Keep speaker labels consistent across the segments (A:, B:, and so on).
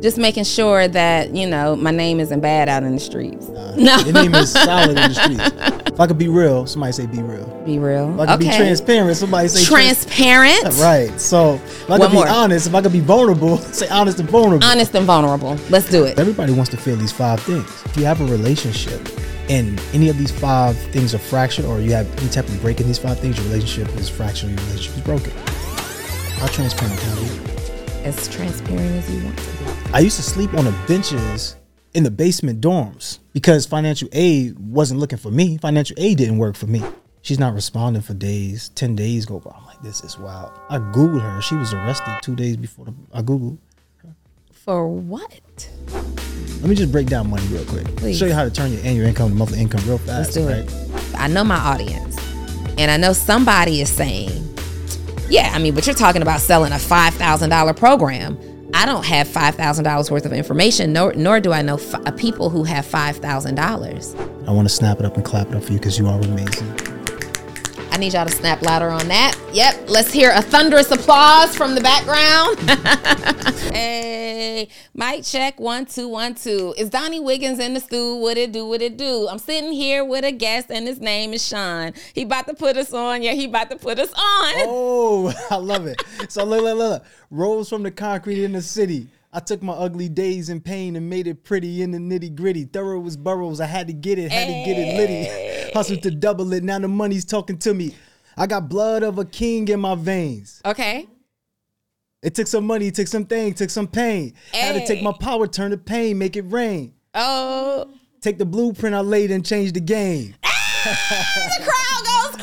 A: Just making sure that, you know, my name isn't bad out in the streets.
B: no. Your name is solid in the streets. If I could be real, somebody say be real.
A: Be real.
B: If I could
A: okay.
B: be transparent, somebody say
A: transparent.
B: Trans- right. So if I could be
A: more.
B: honest, if I could be vulnerable, say honest and vulnerable.
A: Honest and vulnerable. Let's do it.
B: Everybody wants to feel these five things. If you have a relationship and any of these five things are fractured or you have any type of break in these five things, your relationship is fractured, your relationship is broken. How transparent can I be?
A: As transparent as you want to.
B: I used to sleep on the benches in the basement dorms because financial aid wasn't looking for me. Financial aid didn't work for me. She's not responding for days. 10 days go by. I'm like, this is wild. I Googled her. She was arrested two days before the, I Googled.
A: For what?
B: Let me just break down money real quick.
A: Please.
B: Show you how to turn your annual income to monthly income real fast.
A: Let's do
B: right?
A: it. I know my audience. And I know somebody is saying, yeah, I mean, but you're talking about selling a $5,000 program. I don't have $5,000 worth of information, nor, nor do I know f- uh, people who have $5,000.
B: I want to snap it up and clap it up for you because you are amazing.
A: I need y'all to snap louder on that. Yep, let's hear a thunderous applause from the background. hey, mic check one two one two. Is Donni Wiggins in the stew? What it do? What it do? I'm sitting here with a guest, and his name is Shaun. He about to put us on. Yeah, he about to put us on.
B: Oh, I love it. So look, look, look. Rose from the concrete in the city. I took my ugly days in pain and made it pretty in the nitty gritty. Thorough was burrows. I had to get it, had to get it litty. Hustled to double it. Now the money's talking to me. I got blood of a king in my veins.
A: Okay.
B: It took some money, it took some thing, took some pain. Had to take my power, turn the pain, make it rain.
A: Oh,
B: Take the blueprint I laid and change the game.
A: Ah, the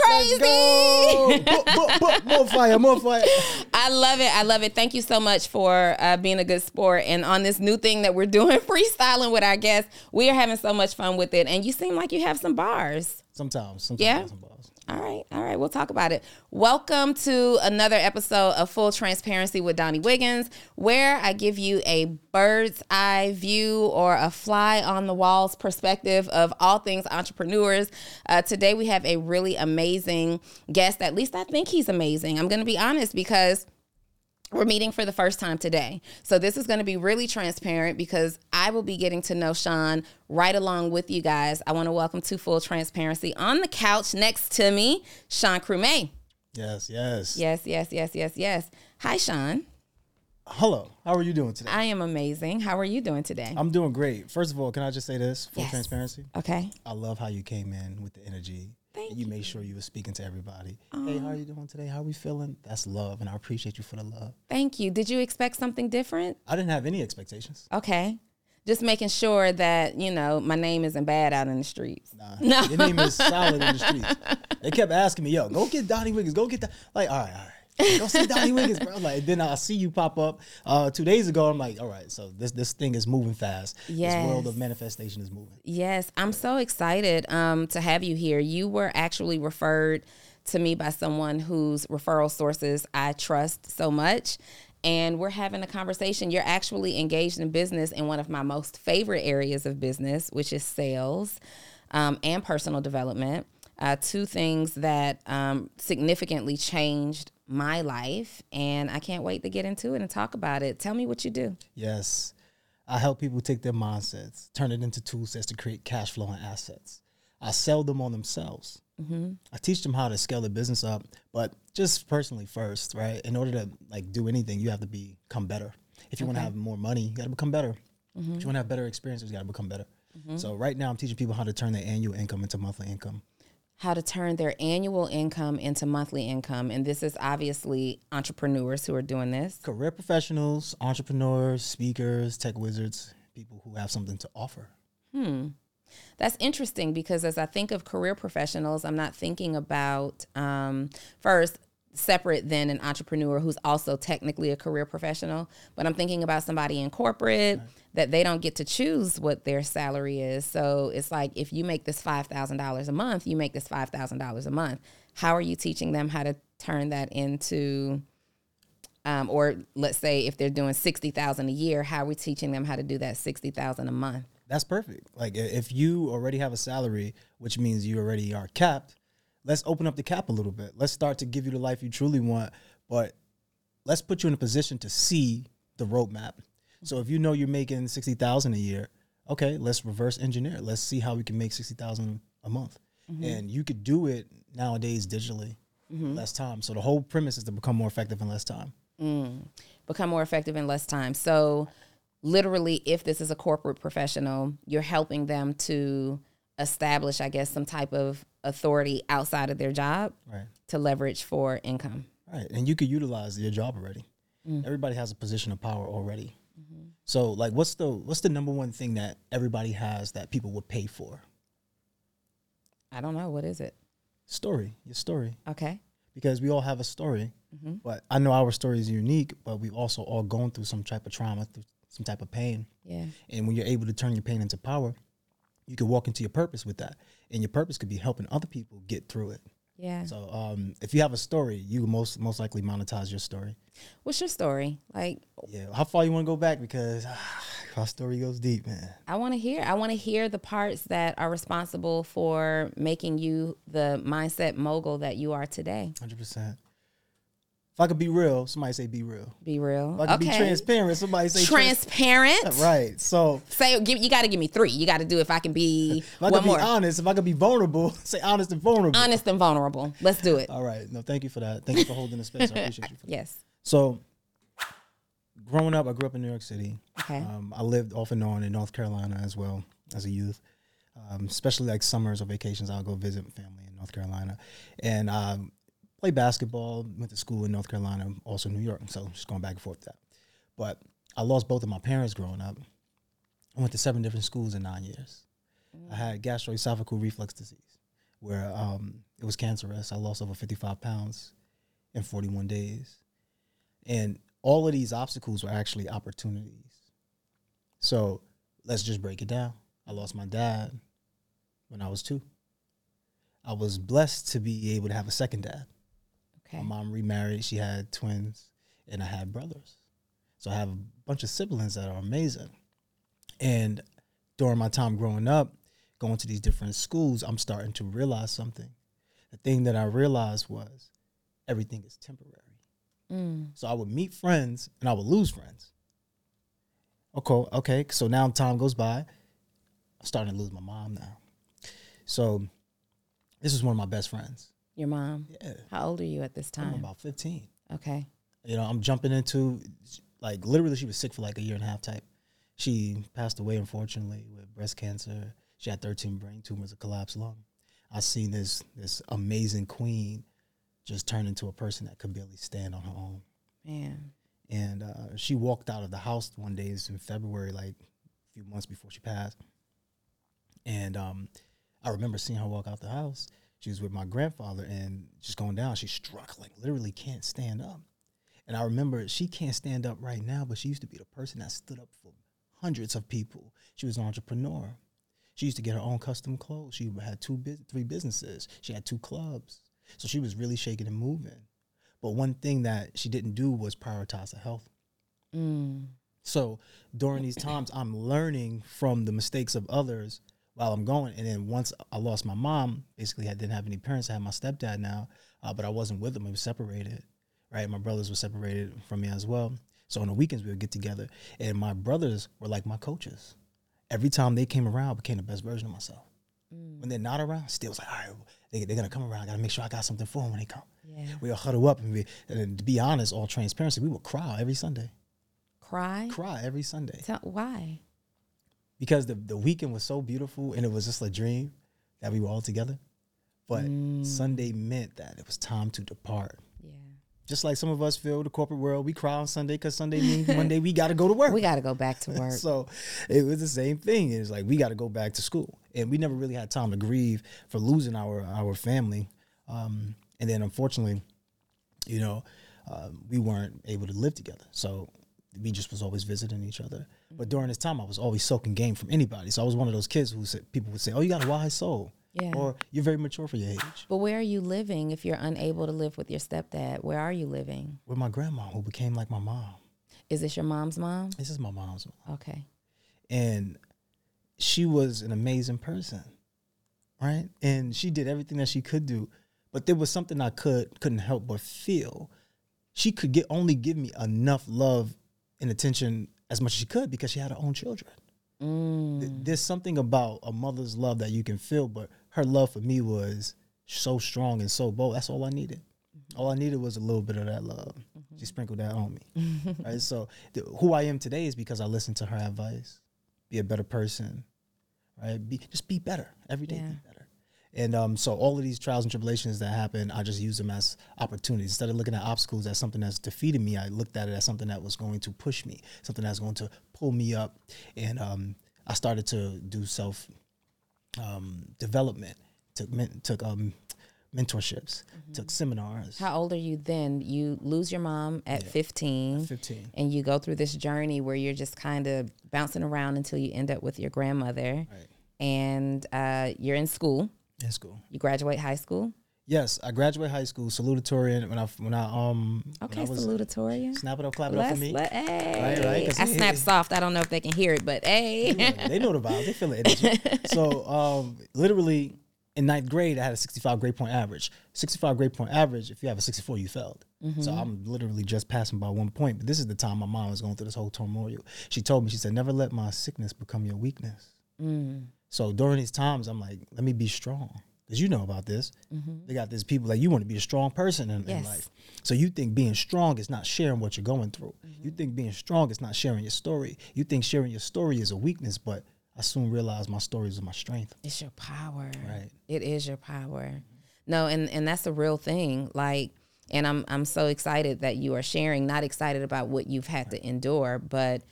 A: crowd goes crazy.
B: Go! Bu- bu- bu- more fire, more fire.
A: I love it. I love it. Thank you so much for uh, being a good sport. And on this new thing that we're doing, freestyling with our guests, we are having so much fun with it. And you seem like you have some bars.
B: Sometimes, sometimes.
A: Yeah?
B: some balls.
A: All right. All right. We'll talk about it. Welcome to another episode of Full Transparency with Donni Wiggins, where I give you a bird's eye view or a fly on the walls perspective of all things entrepreneurs. Uh, today, we have a really amazing guest. At least I think he's amazing. I'm going to be honest because we're meeting for the first time today. So this is going to be really transparent because I will be getting to know Shaun right along with you guys. I want to welcome to Full Transparency on the couch next to me, Shaun Crummey.
B: Yes, yes.
A: Yes, yes, yes, yes, yes. Hi, Shaun.
B: Hello. How are you doing today?
A: I am amazing. How are you doing today?
B: I'm doing great. First of all, can I just say this full
A: Yes.
B: transparency?
A: Okay.
B: I love how you came in with the energy.
A: Thank
B: and you. made sure you were speaking to everybody. Um, hey, how are you doing today? How are we feeling? That's love, and I appreciate you for the love.
A: Thank you. Did you expect something different?
B: I didn't have any expectations.
A: Okay. Just making sure that, you know, my name isn't bad out in the streets.
B: Nah,
A: No.
B: your name is solid in the streets. They kept asking me, "Yo, go get Donni Wiggins. Go get that." Like, all right, all right. Go see Donni Wiggins, bro. Like, then I see you pop up uh, two days ago. I'm like, all right, so this this thing is moving fast. This world of manifestation is moving.
A: Yes, I'm so excited um, to have you here. You were actually referred to me by someone whose referral sources I trust so much. And we're having a conversation. You're actually engaged in business in one of my most favorite areas of business, which is sales um, and personal development. Uh, two things that um, significantly changed my life. And I can't wait to get into it and talk about it. Tell me what you do.
B: Yes. I help people take their mindsets, turn it into tool sets to create cash flow and assets. I sell them on themselves. Mm-hmm. I teach them how to scale their business up, but just personally first, right? In order to like do anything, you have to become better. If you want to have more money, you got to become better. Mm-hmm. If you want to have better experiences, you got to become better. Mm-hmm. So right now, I'm teaching people how to turn their annual income into monthly income.
A: How to turn their annual income into monthly income. And this is obviously entrepreneurs who are doing this.
B: Career professionals, entrepreneurs, speakers, tech wizards, people who have something to offer. Hmm.
A: That's interesting because as I think of career professionals, I'm not thinking about um, first separate than an entrepreneur who's also technically a career professional, but I'm thinking about somebody in corporate that they don't get to choose what their salary is. So it's like if you make this $5,000 a month, you make this $5,000 a month. How are you teaching them how to turn that into um, or let's say if they're doing 60,000 a year, how are we teaching them how to do that 60,000 a month?
B: That's perfect. Like if you already have a salary, which means you already are capped, let's open up the cap a little bit. Let's start to give you the life you truly want, but let's put you in a position to see the roadmap. So if you know you're making sixty thousand a year, okay, let's reverse engineer. Let's see how we can make sixty thousand a month, mm-hmm. and you could do it nowadays digitally, mm-hmm. less time. So the whole premise is to become more effective in less time. Mm.
A: become more effective in less time. So, literally, if this is a corporate professional, you're helping them to establish, I guess, some type of authority outside of their job
B: Right.
A: to leverage for income.
B: Right, and you could utilize your job already. Mm. Everybody has a position of power already. Mm-hmm. So, like, what's the what's the number one thing that everybody has that people would pay for?
A: I don't know. What is it?
B: Story, your story,
A: Okay.
B: because we all have a story. Mm-hmm. But I know our story is unique, but we've also all gone through some type of trauma, through some type of pain.
A: Yeah.
B: And when you're able to turn your pain into power, you can walk into your purpose with that, and your purpose could be helping other people get through it.
A: Yeah.
B: So, um, if you have a story, you most most likely monetize your story.
A: What's your story? Like,
B: Yeah, how far you want to go back? Because our story goes deep, man.
A: I want to hear. I want to hear the parts that are responsible for making you the mindset mogul that you are today.
B: Hundred percent. If I could be real, somebody say be real.
A: Be real.
B: If I could be transparent, somebody say trans-
A: Transparent.
B: right. So
A: Say, give, you got to give me three. You got to do if I can be
B: if I could be honest, if I could be vulnerable, say honest and vulnerable.
A: honest and vulnerable. Let's do it.
B: All right. No, thank you for that. Thank you for holding the space. I appreciate you for that.
A: Yes.
B: So, growing up, I grew up in New York City.
A: Okay.
B: Um, I lived off and on in North Carolina as well as a youth. Um, especially like summers or vacations, I'll go visit family in North Carolina, and um, play basketball. Went to school in North Carolina, also New York. So just going back and forth with that. But I lost both of my parents growing up. I went to seven different schools in nine years. I had gastroesophageal reflux disease, where um, it was cancerous. I lost over 55 pounds in 41 days. And all of these obstacles were actually opportunities. So let's just break it down. I lost my dad when I was two. I was blessed to be able to have a second dad.
A: Okay.
B: My mom remarried, she had twins, and I had brothers. So I have a bunch of siblings that are amazing. And during my time growing up, going to these different schools, I'm starting to realize something. The thing that I realized was everything is temporary.
A: Mm.
B: So I would meet friends and I would lose friends. Okay, okay. So now time goes by. I'm starting to lose my mom now. So this is one of my best friends.
A: Your mom.
B: Yeah.
A: How old are you at this time?
B: I'm about 15.
A: Okay.
B: You know, I'm jumping into like literally she was sick for like a year and a half type. She passed away unfortunately with breast cancer. She had 13 brain tumors, a collapsed lung. I seen this this amazing queen just turn into a person that could barely stand on her own.
A: Man.
B: And uh, she walked out of the house one day in February, like a few months before she passed. And um, I remember seeing her walk out the house. She was with my grandfather and just going down. She's struggling, literally can't stand up. And I remember she can't stand up right now, but she used to be the person that stood up for hundreds of people. She was an entrepreneur. She used to get her own custom clothes. She had two, three businesses. She had two clubs. So she was really shaking and moving. But one thing that she didn't do was prioritize her health.
A: Mm.
B: So during these times, I'm learning from the mistakes of others while I'm going. And then once I lost my mom, basically I didn't have any parents. I had my stepdad now, uh, but I wasn't with him. We were separated, right? My brothers were separated from me as well. So on the weekends we would get together, and my brothers were like my coaches. Every time they came around, I became the best version of myself. When they're not around, still was like, all right, they, they're gonna come around. I gotta make sure I got something for them when they come.
A: Yeah.
B: We'll huddle up and, we, and to be honest, all transparency, we would cry every Sunday.
A: Cry.
B: Cry every Sunday
A: Tell, why?
B: Because the, the weekend was so beautiful and it was just a dream that we were all together. But Sunday meant that it was time to depart.
A: Yeah.
B: Just like some of us feel the corporate world, we cry on Sunday because Sunday means Monday we got to go to work.
A: We got to go back to work.
B: so it was the same thing. It's like we got to go back to school, and we never really had time to grieve for losing our our family. Um, and then unfortunately, you know, um, we weren't able to live together. So we just was always visiting each other. But during this time, I was always soaking game from anybody. So I was one of those kids who said people would say, "Oh, you got a wise soul,"
A: Yeah.
B: or "You're very mature for your age."
A: but where are you living if you're unable to live with your stepdad? Where are you living?
B: With my grandma, who became like my mom.
A: Is this your mom's mom?
B: This is my mom's mom.
A: Okay.
B: and she was an amazing person right and she did everything that she could do but there was something i could couldn't help but feel she could get only give me enough love and attention as much as she could because she had her own children.
A: Mm.
B: Th- There's something about a mother's love that you can feel, but her love for me was so strong and so bold. That's all I needed.
A: Mm-hmm.
B: All I needed was a little bit of that love. She sprinkled that on me. right. So th- who I am today is because I listened to her advice. Be a better person. Right. Be just be better every day.
A: Yeah.
B: And um, so all of these trials and tribulations that happen, I just use them as opportunities. Instead of looking at obstacles as something that's defeating me, I looked at it as something that was going to push me, something that's going to pull me up. And um, I started to do self um, development, took men- took um, mentorships, took seminars.
A: How old are you then? You lose your mom at 15.
B: 15.
A: And you go through this journey where you're just kind of bouncing around until you end up with your grandmother.
B: Right.
A: And uh, you're in school.
B: In school.
A: You graduate high school.
B: Yes, I graduate high school, salutatorian. When I when I um
A: Okay,
B: when I was
A: salutatorian.
B: snap it up, clap it up
A: Let's
B: for me.
A: let, hey.
B: Right, right,
A: I snap soft. I don't know if they can hear it, but hey.
B: they know the vibe. They feel the energy. so um, literally in ninth grade, I had a 65 grade point average. 65 grade point average. If you have a 64, you failed. So I'm literally just passing by one point. But this is the time my mom was going through this whole turmoil. She told me, she said, "Never let my sickness become your weakness." So during these times, I'm like, let me be strong. Because you know about this. Mm-hmm. They got these people like you want to be a strong person in, in
A: Yes.
B: life. So you think being strong is not sharing what you're going through. Mm-hmm. You think being strong is not sharing your story. You think sharing your story is a weakness, but I soon realized my story is my strength.
A: It's your power.
B: Right.
A: It is your power. No, and and that's the real thing. Like, and I'm I'm so excited that you are sharing. Not excited about what you've had to endure, but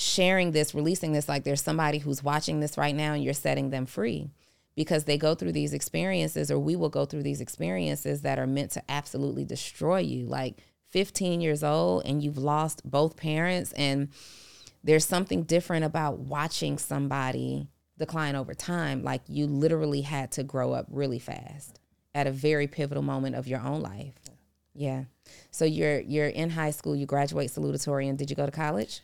A: sharing this, releasing this. Like, there's somebody who's watching this right now, and you're setting them free because they go through these experiences, or we will go through these experiences that are meant to absolutely destroy you. Like 15 years old, and you've lost both parents, and there's something different about watching somebody decline over time. Like you literally had to grow up really fast at a very pivotal moment of your own life. Yeah. So you're you're in high school, you graduate salutatorian. Did you go to college?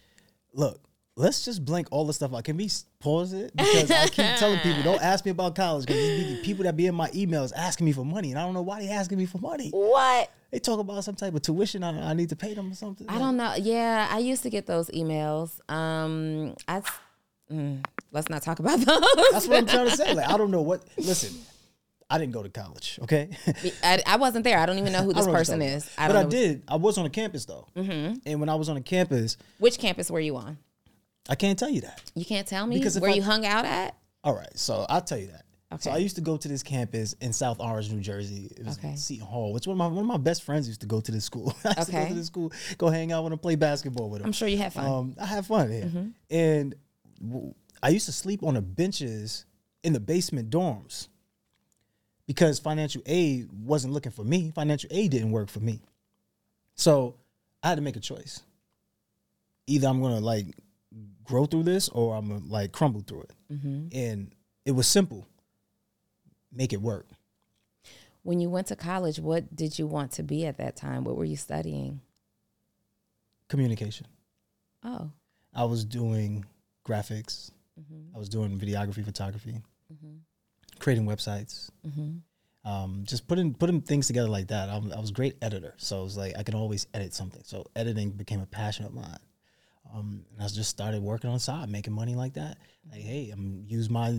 B: Look, let's just blank all the stuff out. Can we s- pause it? Because I keep telling people, don't ask me about college. Because these people that be in my emails asking me for money, and I don't know why they asking me for money.
A: What?
B: They talk about some type of tuition I, I need to pay them or something.
A: I don't know. Yeah, I used to get those emails. Um, I mm, let's not talk about those.
B: That's what I'm trying to say. Like, I don't know what. Listen, I didn't go to college. Okay,
A: I, I wasn't there. I don't even know who this
B: don't know what
A: person is. I
B: but I did. I was on a campus though, mm-hmm. and when I was on a campus,
A: which campus were you on.
B: I can't tell you that.
A: You can't tell me
B: Because
A: where
B: I-
A: you hung out at.
B: All right, so I'll tell you that.
A: Okay.
B: So I used to go to this campus in South Orange, New Jersey. It was
A: Okay.
B: Seton Hall. Which one of my one of my best friends used to go to this school. I used to go
A: Okay.
B: to this school, go hang out with him, play basketball with him.
A: I'm sure you had fun.
B: Um, I had fun there, and w- I used to sleep on the benches in the basement dorms because financial aid wasn't looking for me. Financial aid didn't work for me, so I had to make a choice. Either I'm gonna like grow through this, or I'm gonna like crumble through it. Mm-hmm. And it was simple. Make it work.
A: When you went to college, what did you want to be at that time? What were you studying?
B: Communication.
A: Oh,
B: I was doing graphics. Mm-hmm. I was doing videography, photography, mm-hmm. Creating websites. Um, just putting putting things together like that. I'm, I was a great editor, so it was like I could always edit something. So editing became a passion of mine. Um, and I just started working on side, making money like that. Like, hey, I'm use my.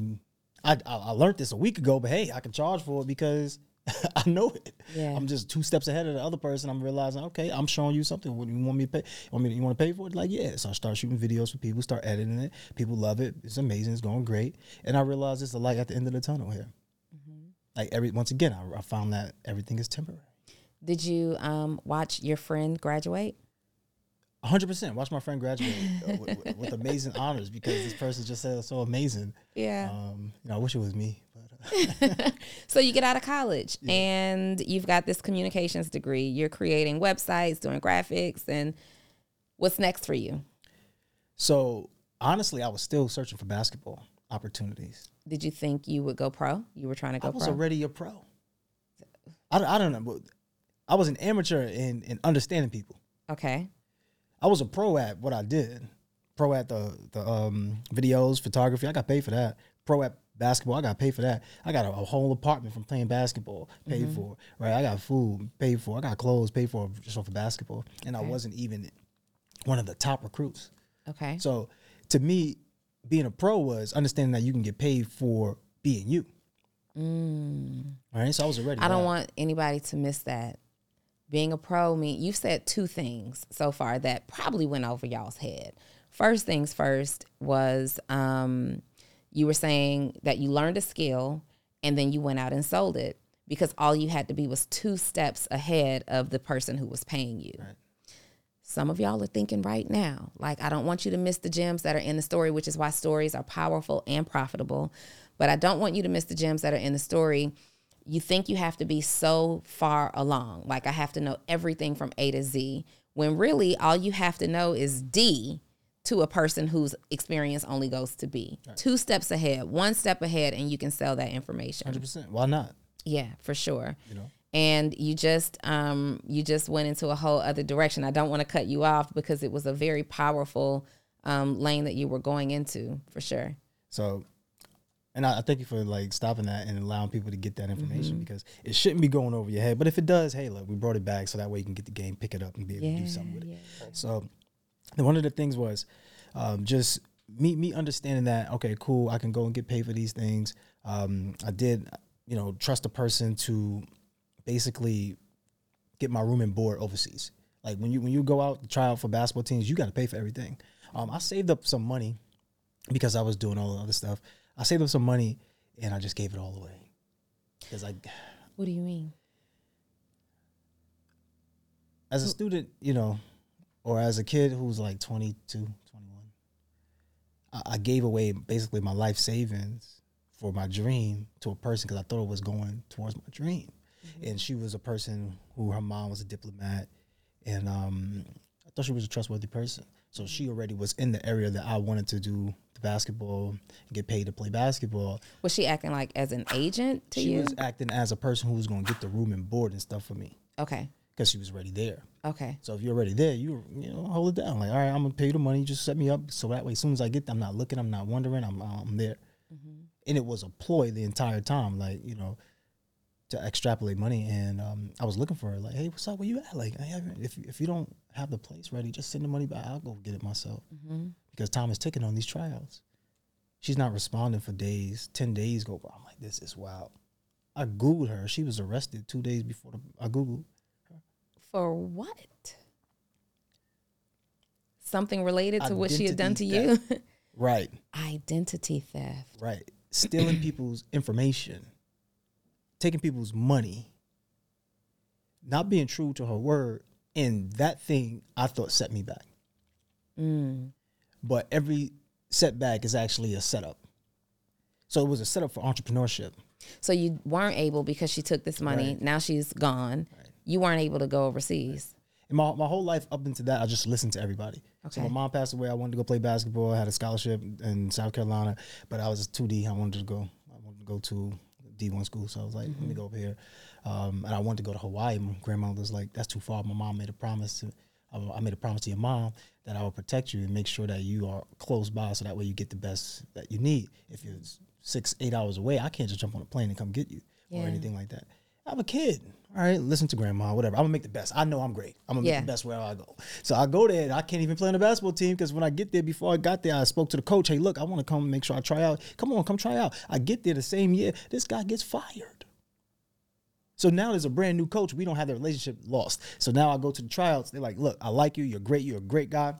B: I, I I learned this a week ago, but hey, I can charge for it because I know it.
A: Yeah.
B: I'm just two steps ahead of the other person. I'm realizing, okay, I'm showing you something. What do you want me to pay? You want me? To, you want to pay for it? Like, yeah. So I start shooting videos for people, start editing it. People love it. It's amazing. It's going great. And I realize it's a light at the end of the tunnel here. Like every once again, I, I found that everything is temporary.
A: did you um, watch your friend graduate?
B: 100%. Watch my friend graduate uh, with, with- with amazing honors because this person just said it's so amazing.
A: Yeah.
B: Um, you know, I wish it was me. But uh,
A: So you get out of college and you've got this communications degree. You're creating websites, doing graphics, and what's next for you?
B: so honestly, I was still searching for basketball opportunities.
A: Did you think you would go pro? You were trying to go pro
B: I was
A: pro.
B: already a pro. I, don't- I don't know. I was an amateur in, in understanding people.
A: okay.
B: I was a pro at what I did. Pro at the the um, videos, photography. I got paid for that. Pro at basketball. I got paid for that. I got a, a whole apartment from playing basketball paid
A: Mm-hmm.
B: for. Right. I got food paid for. I got clothes paid for just off of basketball. And I wasn't even one of the top recruits.
A: Okay.
B: So to me, being a pro was understanding that you can get paid for being you. All right. So I was already.
A: Mm. I don't want anybody to miss that. Being a pro mean you've said two things so far that probably went over y'all's head. First things first was um, you were saying that you learned a skill and then you went out and sold it because all you had to be was two steps ahead of the person who was paying you. Some of y'all are thinking right now, like, I don't want you to miss the gems that are in the story, which is why stories are powerful and profitable. But I don't want you to miss the gems that are in the story. You think you have to be so far along, like, I have to know everything from A to Z, when really all you have to know is D to a person whose experience only goes to B. Two steps ahead, one step ahead, and you can sell that information.
B: 100%. Why not?
A: Yeah, for sure.
B: You know.
A: And you just um you just went into a whole other direction. I don't want to cut you off because it was a very powerful um lane that you were going into for sure.
B: So, and I, I thank you for like stopping that and allowing people to get that information
A: Mm-hmm.
B: because it shouldn't be going over your head. But if it does, hey, look, we brought it back so that way you can get the game, pick it up, and be able to do something with it. So, and one of the things was um, just me me understanding that okay, cool, I can go and get paid for these things. Um, I did, you know, trust a person to basically get my room and board overseas. Like when you when you go out to try out for basketball teams, you got to pay for everything. Um, I saved up some money because I was doing all the other stuff. I saved up some money and I just gave it all away because I,
A: What do you mean?
B: as a student, you know, or as a kid who's like 22, 21, I, I gave away basically my life savings for my dream to a person because I thought it was going towards my dream. And she was a person who her mom was a diplomat, and um, I thought she was a trustworthy person. So she already was in the area that I wanted to do the basketball and get paid to play basketball.
A: Was she acting like as an agent to
B: she
A: you?
B: She was acting as a person who was going to get the room and board and stuff for me
A: okay.
B: Because she was already there.
A: Okay.
B: So if you're already there, you you know hold it down. Like all right, I'm gonna pay you the money. Just set me up so that way, as soon as I get there, I'm not looking, I'm not wondering, I'm I'm there. And it was a ploy the entire time, like you know, to extrapolate money. And um, I was looking for her, like, hey, what's up? Where you at? Like, I haven't, if if you don't have the place ready, just send the money back. I'll go get it myself because time is ticking on these tryouts. She's not responding for days. Ten days go by. I'm like, this is wild. I googled her. She was arrested two days before the, I googled.
A: For what? Something related to what she had done to
B: Identity
A: you?
B: Right.
A: Identity theft.
B: Right. Stealing people's information, taking people's money, not being true to her word. And that thing I thought set me back.
A: Mm.
B: But every setback is actually a setup. So it was a setup for entrepreneurship.
A: So you weren't able because she took this money.
B: Right.
A: Now she's gone. You weren't able to go overseas.
B: And my, my whole life up into that, I just listened to everybody. So
A: Okay.
B: my mom passed away. I wanted to go play basketball. I had a scholarship in South Carolina, but I was 2D. I wanted to go. I wanted to go to D1 school. So I was like, let me go over here. Um, and I wanted to go to Hawaii. My grandma was like, that's too far. My mom made a promise. To, I, I made a promise to your mom that I will protect you and make sure that you are close by so that way you get the best that you need. If you're six, eight hours away, I can't just jump on a plane and come get you
A: Yeah.
B: or anything like that. I'm a kid. All right, listen to grandma, whatever. I'm gonna make the best. I know I'm great. I'm gonna
A: Yeah.
B: make the best wherever I go. So I go there and I can't even play on the basketball team because when I get there, before I got there, I spoke to the coach. Hey, look, I want to come make sure I try out. Come on, come try out. I get there the same year. This guy gets fired. So now there's a brand new coach. We don't have the relationship lost. So now I go to the tryouts. They're like, look, I like you. You're great. You're a great guy.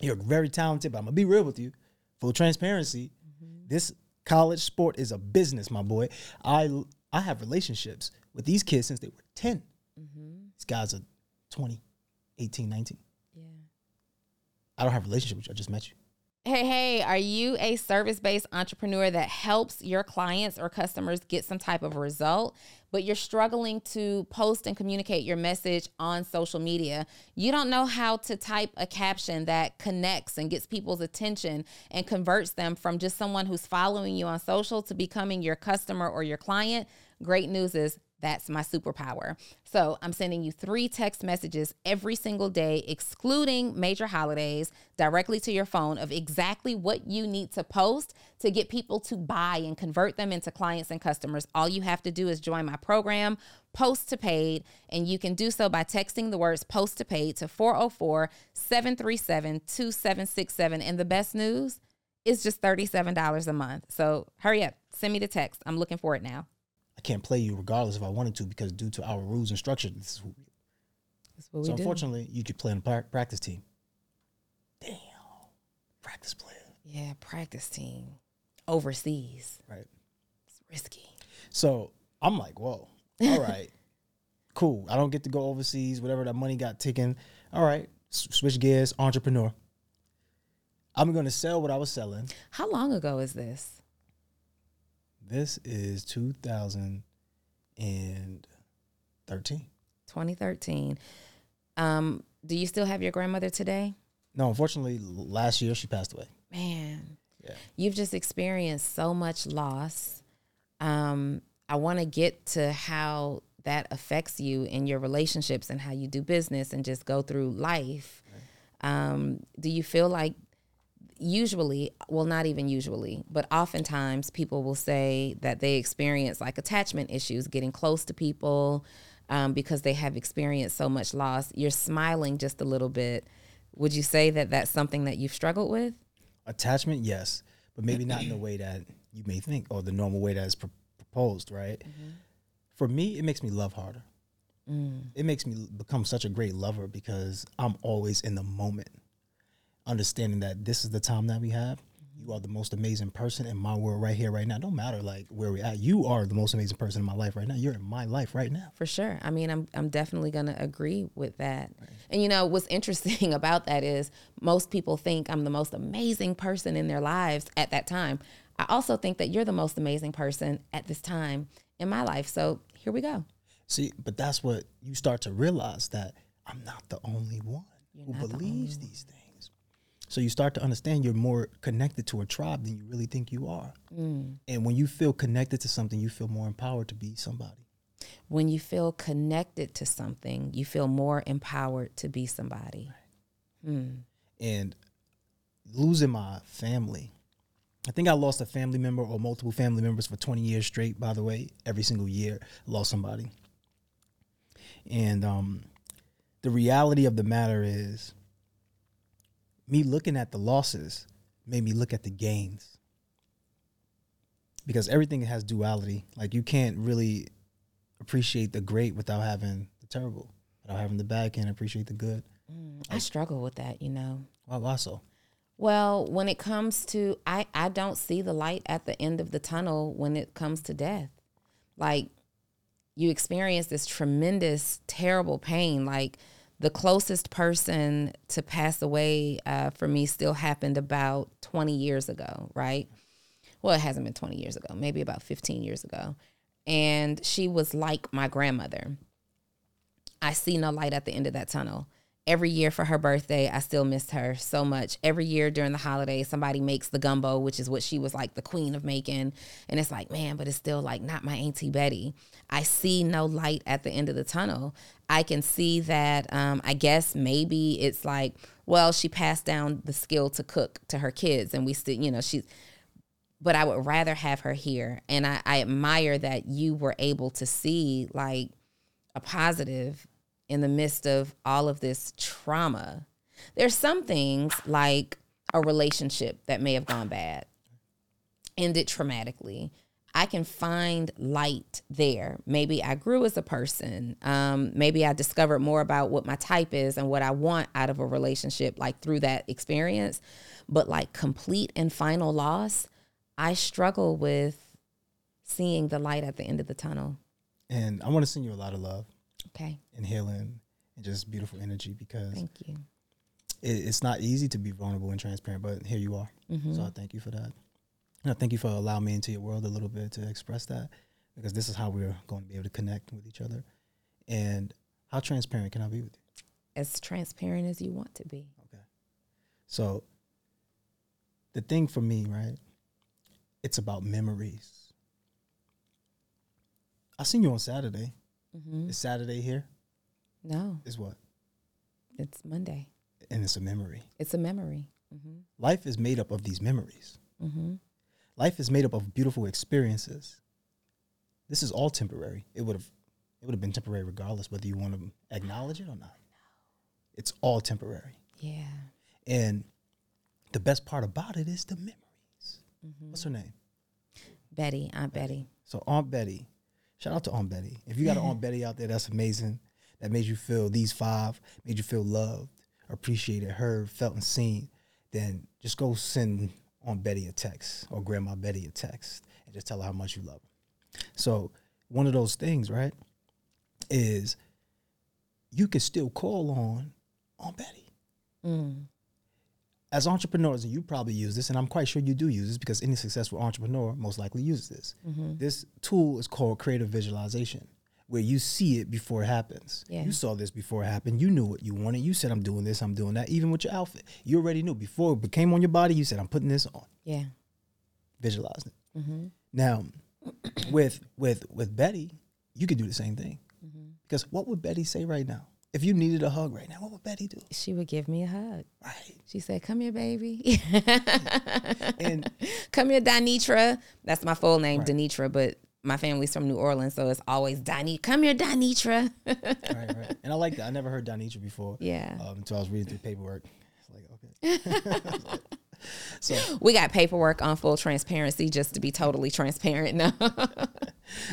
B: You're very talented. But I'm gonna be real with you. Full transparency. Mm-hmm. This college sport is a business, my boy. I I have relationships with these kids since they were 10. Mm-hmm. These guys are 20, 18, 19.
A: Yeah.
B: I don't have a relationship with you. I just met you.
A: Hey, hey, are you a service based entrepreneur that helps your clients or customers get some type of result, but you're struggling to post and communicate your message on social media? You don't know how to type a caption that connects and gets people's attention and converts them from just someone who's following you on social to becoming your customer or your client? Great news is That's my superpower. So I'm sending you three text messages every single day, excluding major holidays, directly to your phone of exactly what you need to post to get people to buy and convert them into clients and customers. All you have to do is join my program, Post to Paid, and you can do so by texting the words Post to Paid to 404 737 2767. And the best news is just $37 a month. So hurry up, send me the text. I'm looking for it now.
B: I can't play you regardless if I wanted to because due to our rules and structure, this is what we,
A: That's what we
B: so
A: do.
B: unfortunately you could play in a practice team. Damn, practice player,
A: Yeah, practice team overseas.
B: right?
A: It's risky.
B: So I'm like, whoa, all right, cool. I don't get to go overseas. Whatever that money got taken. All right, s- switch gears, entrepreneur. I'm going to sell what I was selling.
A: How long ago is this?
B: This is 2013.
A: 2013. Um, do you still have your grandmother today?
B: No, unfortunately, last year she passed away.
A: Man,
B: Yeah.
A: you've just experienced so much loss. Um, I want to get to how that affects you in your relationships and how you do business and just go through life. Um, do you feel like usually, well, not even usually, but oftentimes people will say that they experience like attachment issues, getting close to people um, because they have experienced so much loss. You're smiling just a little bit. Would you say that that's something that you've struggled with?
B: Attachment, yes, but maybe not in the way that you may think or the normal way that is pr- proposed, right? For me, it makes me love harder. It makes me become such a great lover because I'm always in the moment, understanding that this is the time that we have. You are the most amazing person in my world right here, right now. Don't matter like where we're at. You are the most amazing person in my life right now. You're in my life right now.
A: For sure. I mean, I'm I'm definitely going to agree with that. And you know, what's interesting about that is most people think I'm the most amazing person in their lives at that time. I also think that you're the most amazing person at this time in my life. So, here we go.
B: See, but that's what you start to realize that I'm not the only one who
A: not the
B: believes these things. So you start to understand you're more connected to a tribe than you really think you are.
A: Mm.
B: And when you feel connected to something, you feel more empowered to be somebody.
A: When you feel connected to something, you feel more empowered to be somebody.
B: And losing my family, I think I lost a family member or multiple family members for 20 years straight, by the way. Every single year, I lost somebody. And um, the reality of the matter is, me looking at the losses made me look at the gains. Because everything has duality. Like, you can't really appreciate the great without having the terrible. Without having the bad, can't appreciate the good.
A: Mm, I struggle with that, you know.
B: Why, why so?
A: Well, when it comes to I I don't see the light at the end of the tunnel when it comes to death. Like you experience this tremendous terrible pain like the closest person to pass away uh, for me still happened about 20 years ago, right? Well, it hasn't been 20 years ago, maybe about 15 years ago. And she was like my grandmother. I see no light at the end of that tunnel. Every year for her birthday, I still miss her so much. Every year during the holidays, somebody makes the gumbo, which is what she was like the queen of making. And it's like, man, but it's still like not my Auntie Betty. I see no light at the end of the tunnel. I can see that, um, I guess maybe it's like, well, she passed down the skill to cook to her kids. And we still, you know, she's, but I would rather have her here. And I, I admire that you were able to see like a positive in the midst of all of this trauma. There's some things like a relationship that may have gone bad, ended traumatically. I can find light there. Maybe I grew as a person. Um, maybe I discovered more about what my type is and what I want out of a relationship, like through that experience. But like complete and final loss, I struggle with seeing the light at the end of the tunnel.
B: And I want to send you a lot of love
A: Okay.
B: and healing and just beautiful energy because
A: Thank you.
B: it, it's not easy to be vulnerable and transparent, but here you are. Mm-hmm. So I thank you for that. And I thank you for allowing me into your world a little bit to express that because this is how we're going to be able to connect with each other. And how transparent can I be with you?
A: As transparent as you want to be.
B: Okay. So the thing for me, right? It's about memories. I seen you on Saturday.
A: Mm-hmm.
B: Is Saturday here?
A: No,
B: Is what?
A: it's Monday.
B: And it's a memory.
A: It's a memory. Mm-hmm.
B: Life is made up of these memories.
A: Mm-hmm.
B: Life is made up of beautiful experiences. This is all temporary. It would have it would have been temporary regardless whether you want to acknowledge it or not. It's all temporary.
A: Yeah.
B: And the best part about it is the memories.
A: Mm-hmm.
B: What's her name?
A: Betty, Aunt Betty.
B: So Aunt Betty, shout out to Aunt Betty. If you got an Aunt Betty out there, that's amazing. That made you feel these five, made you feel loved, appreciated, heard, felt, and seen. Then just go send Aunt Betty a text or Grandma Betty a text and just tell her how much you love her. So one of those things, right, is you can still call on Aunt Betty
A: Mm.
B: As entrepreneurs, and you probably use this, and I'm quite sure you do use this because any successful entrepreneur most likely uses this.
A: Mm-hmm.
B: This tool is called creative visualization, where you see it before it happens.
A: Yeah.
B: You saw this before it happened. You knew what you wanted. You said, I'm doing this, I'm doing that. Even with your outfit, you already knew before it became on your body. You said, I'm putting this on.
A: Yeah.
B: Visualized it.
A: Mm-hmm.
B: Now, with with with Betty, you could do the same thing.
A: Mm-hmm.
B: Because what would Betty say right now? If you needed a hug right now, what would Betty do?
A: She would give me a hug.
B: Right.
A: She said, "Come here, baby.
B: And
A: Come here, Danitra. That's my full name,
B: Right.
A: Danitra, but my family's from New Orleans, so it's always Dani. Come here, Danitra.
B: right, right. And I like that. I never heard Donitra before.
A: yeah.
B: um, until I was reading through paperwork. It's like, okay. so,
A: We got paperwork on full transparency just to be totally transparent. No.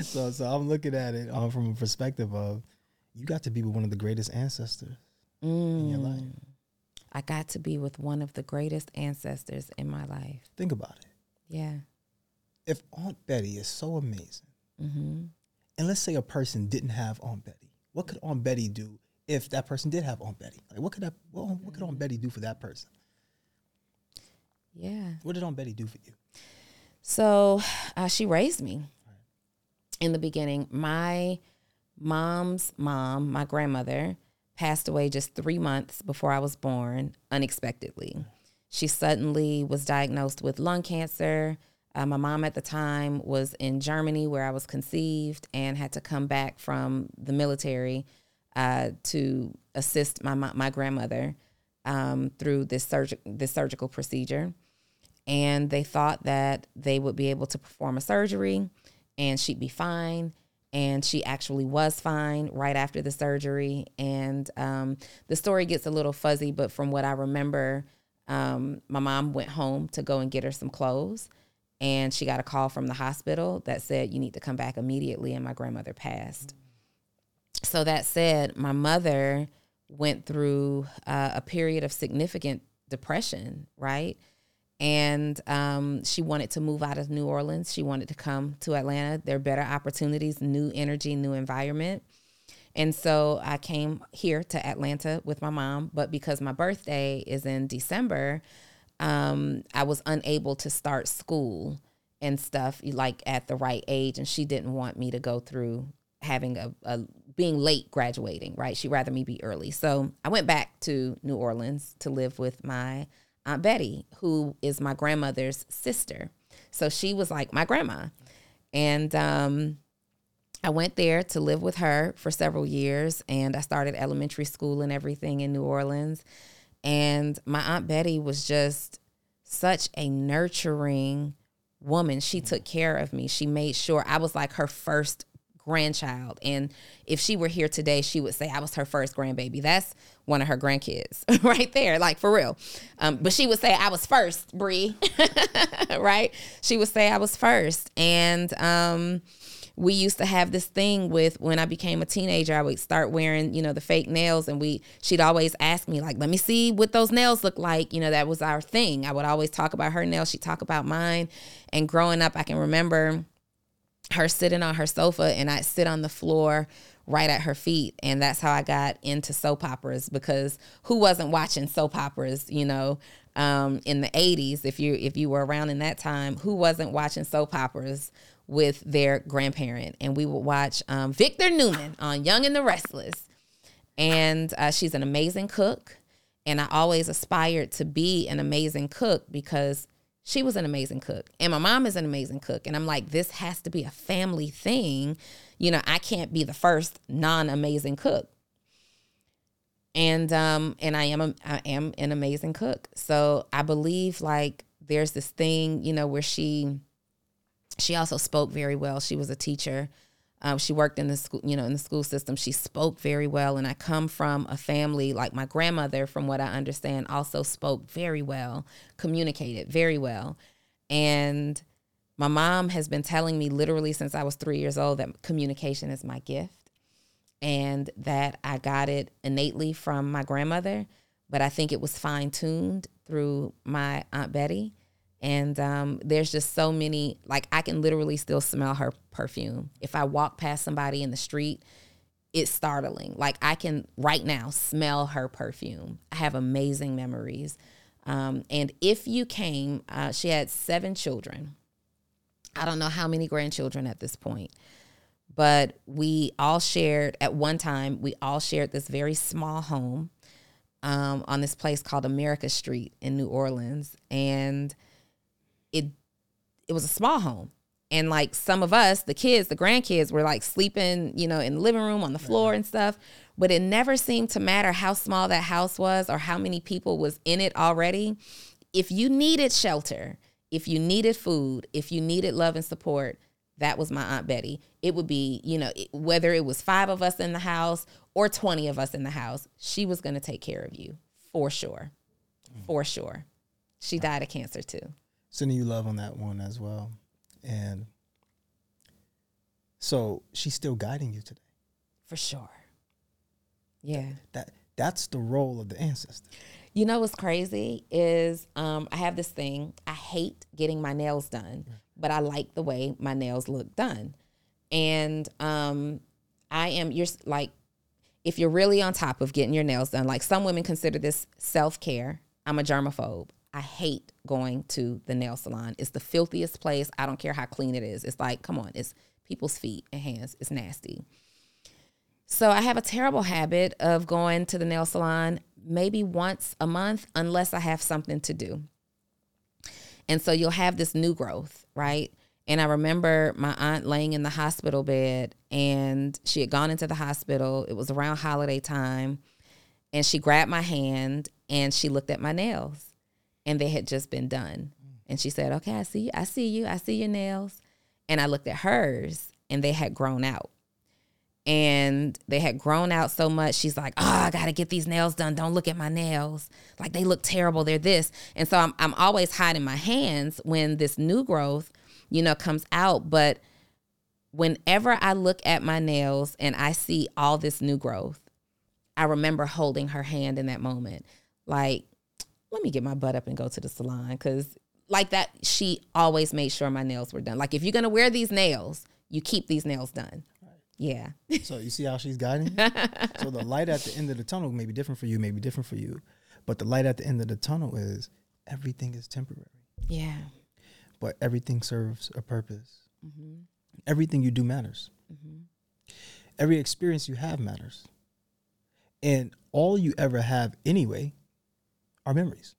B: so, so I'm looking at it um, from a perspective of you got to be with one of the greatest ancestors in your life.
A: Mm. I got to be with one of the greatest ancestors in my life.
B: Think about it.
A: Yeah.
B: If Aunt Betty is so amazing,
A: hmm
B: and let's say a person didn't have Aunt Betty, what could Aunt Betty do if that person did have Aunt Betty? Like, what could that? What, what could Aunt Betty do for that person?
A: Yeah.
B: What did Aunt Betty do for you?
A: So uh, she raised me in the beginning. My mom's mom, my grandmother, passed away just three months before I was born unexpectedly. She suddenly was diagnosed with lung cancer. Uh, my mom at the time was in Germany where I was conceived and had to come back from the military uh, to assist my mo- my grandmother um, through this surg- this surgical procedure and they thought that they would be able to perform a surgery and she'd be fine and she actually was fine right after the surgery. And um, the story gets a little fuzzy but from what i remember um, my mom went home to go and get her some clothes and she got a call from the hospital that said you need to come back immediately and my grandmother passed. So that said my mother went through uh, a period of significant depression right and um, she wanted to move out of New Orleans. She wanted to come to Atlanta. There are better opportunities, new energy, new environment. And so I came here to Atlanta with my mom, but because my birthday is in December, um, I was unable to start school and stuff like at the right age. And she didn't want me to go through having a, a being late graduating, right? She'd rather me be early. So I went back to New Orleans to live with my Aunt Betty, who is my grandmother's sister. So she was like my grandma. And um, I went there to live with her for several years and I started elementary school and everything in New Orleans. And my Aunt Betty was just such a nurturing woman. She took care of me. She made sure I was like her first grandchild. And if she were here today, she would say I was her first grandbaby. That's one of her grandkids right there, like for real. Um, but she would say I was first, Bree. right? She would say I was first. And um, we used to have this thing with when I became a teenager, I would start wearing, you know, the fake nails and we she'd always ask me like, "Let me see what those nails look like." You know, that was our thing. I would always talk about her nails, she'd talk about mine. And growing up, I can remember her sitting on her sofa and I'd sit on the floor right at her feet. And that's how I got into soap operas because who wasn't watching soap operas, you know, um, in the 80s if you if you were around in that time, who wasn't watching soap operas with their grandparent? And we would watch um, Victor Newman on Young and the Restless. And uh, she's an amazing cook. And I always aspired to be an amazing cook because she was an amazing cook and my mom is an amazing cook and i'm like this has to be a family thing. You know i can't be the first non-amazing cook. And um and i am a, i am an amazing cook. So i believe like there's this thing you know where she she also spoke very well. She was a teacher um, she worked in the school, you know, in the school system. She spoke very well, and I come from a family like my grandmother, from what I understand, also spoke very well, communicated very well, and my mom has been telling me literally since I was three years old that communication is my gift, and that I got it innately from my grandmother, but I think it was fine tuned through my aunt Betty and um, there's just so many, like, I can literally still smell her perfume. If I walk past somebody in the street, it's startling. Like, I can right now smell her perfume. I have amazing memories. Um, and if you came, uh, she had seven children. I don't know how many grandchildren at this point, but we all shared, at one time, we all shared this very small home um, on this place called America Street in New Orleans. And it it was a small home. And like some of us the kids the grandkids were like sleeping you know in the living room on the floor and stuff. But it never seemed to matter how small that house was or how many people was in it already. If you needed shelter if you needed food if you needed love and support that was my aunt betty. It would be you know whether it was five of us in the house or 20 of us in the house she was going to take care of you for sure. Mm. For sure. She died of cancer too
B: sending you love on that one as well. And so she's still guiding you today.
A: For sure. Yeah.
B: That that's the role of the ancestor.
A: You know what's crazy is um, I have this thing. I hate getting my nails done, but I like the way my nails look done. And um, I am you're like if you're really on top of getting your nails done, like some women consider this self care. I'm a germaphobe. I hate going to the nail salon. It's the filthiest place. I don't care how clean it is. It's like, come on, it's people's feet and hands. It's nasty. So I have a terrible habit of going to the nail salon maybe once a month unless I have something to do. And so you'll have this new growth, right? And I remember my aunt laying in the hospital bed and she had gone into the hospital. It was around holiday time. And she grabbed my hand and she looked at my nails and they had just been done. And she said, "Okay, I see you. I see you. I see your nails." And I looked at hers, and they had grown out. And they had grown out so much. She's like, "Oh, I got to get these nails done. Don't look at my nails. Like they look terrible. They're this." And so I'm I'm always hiding my hands when this new growth, you know, comes out, but whenever I look at my nails and I see all this new growth, I remember holding her hand in that moment. Like let me get my butt up and go to the salon because like that she always made sure my nails were done. Like if you're gonna wear these nails you keep these nails done. Yeah.
B: So you see how she's guiding? So the light at the end of the tunnel may be different for you may be different for you but the light at the end of the tunnel is everything is temporary.
A: Yeah.
B: But everything serves a purpose. Mm-hmm. everything you do matters. Mm-hmm. every experience you have matters. And all you ever have anyway our memories.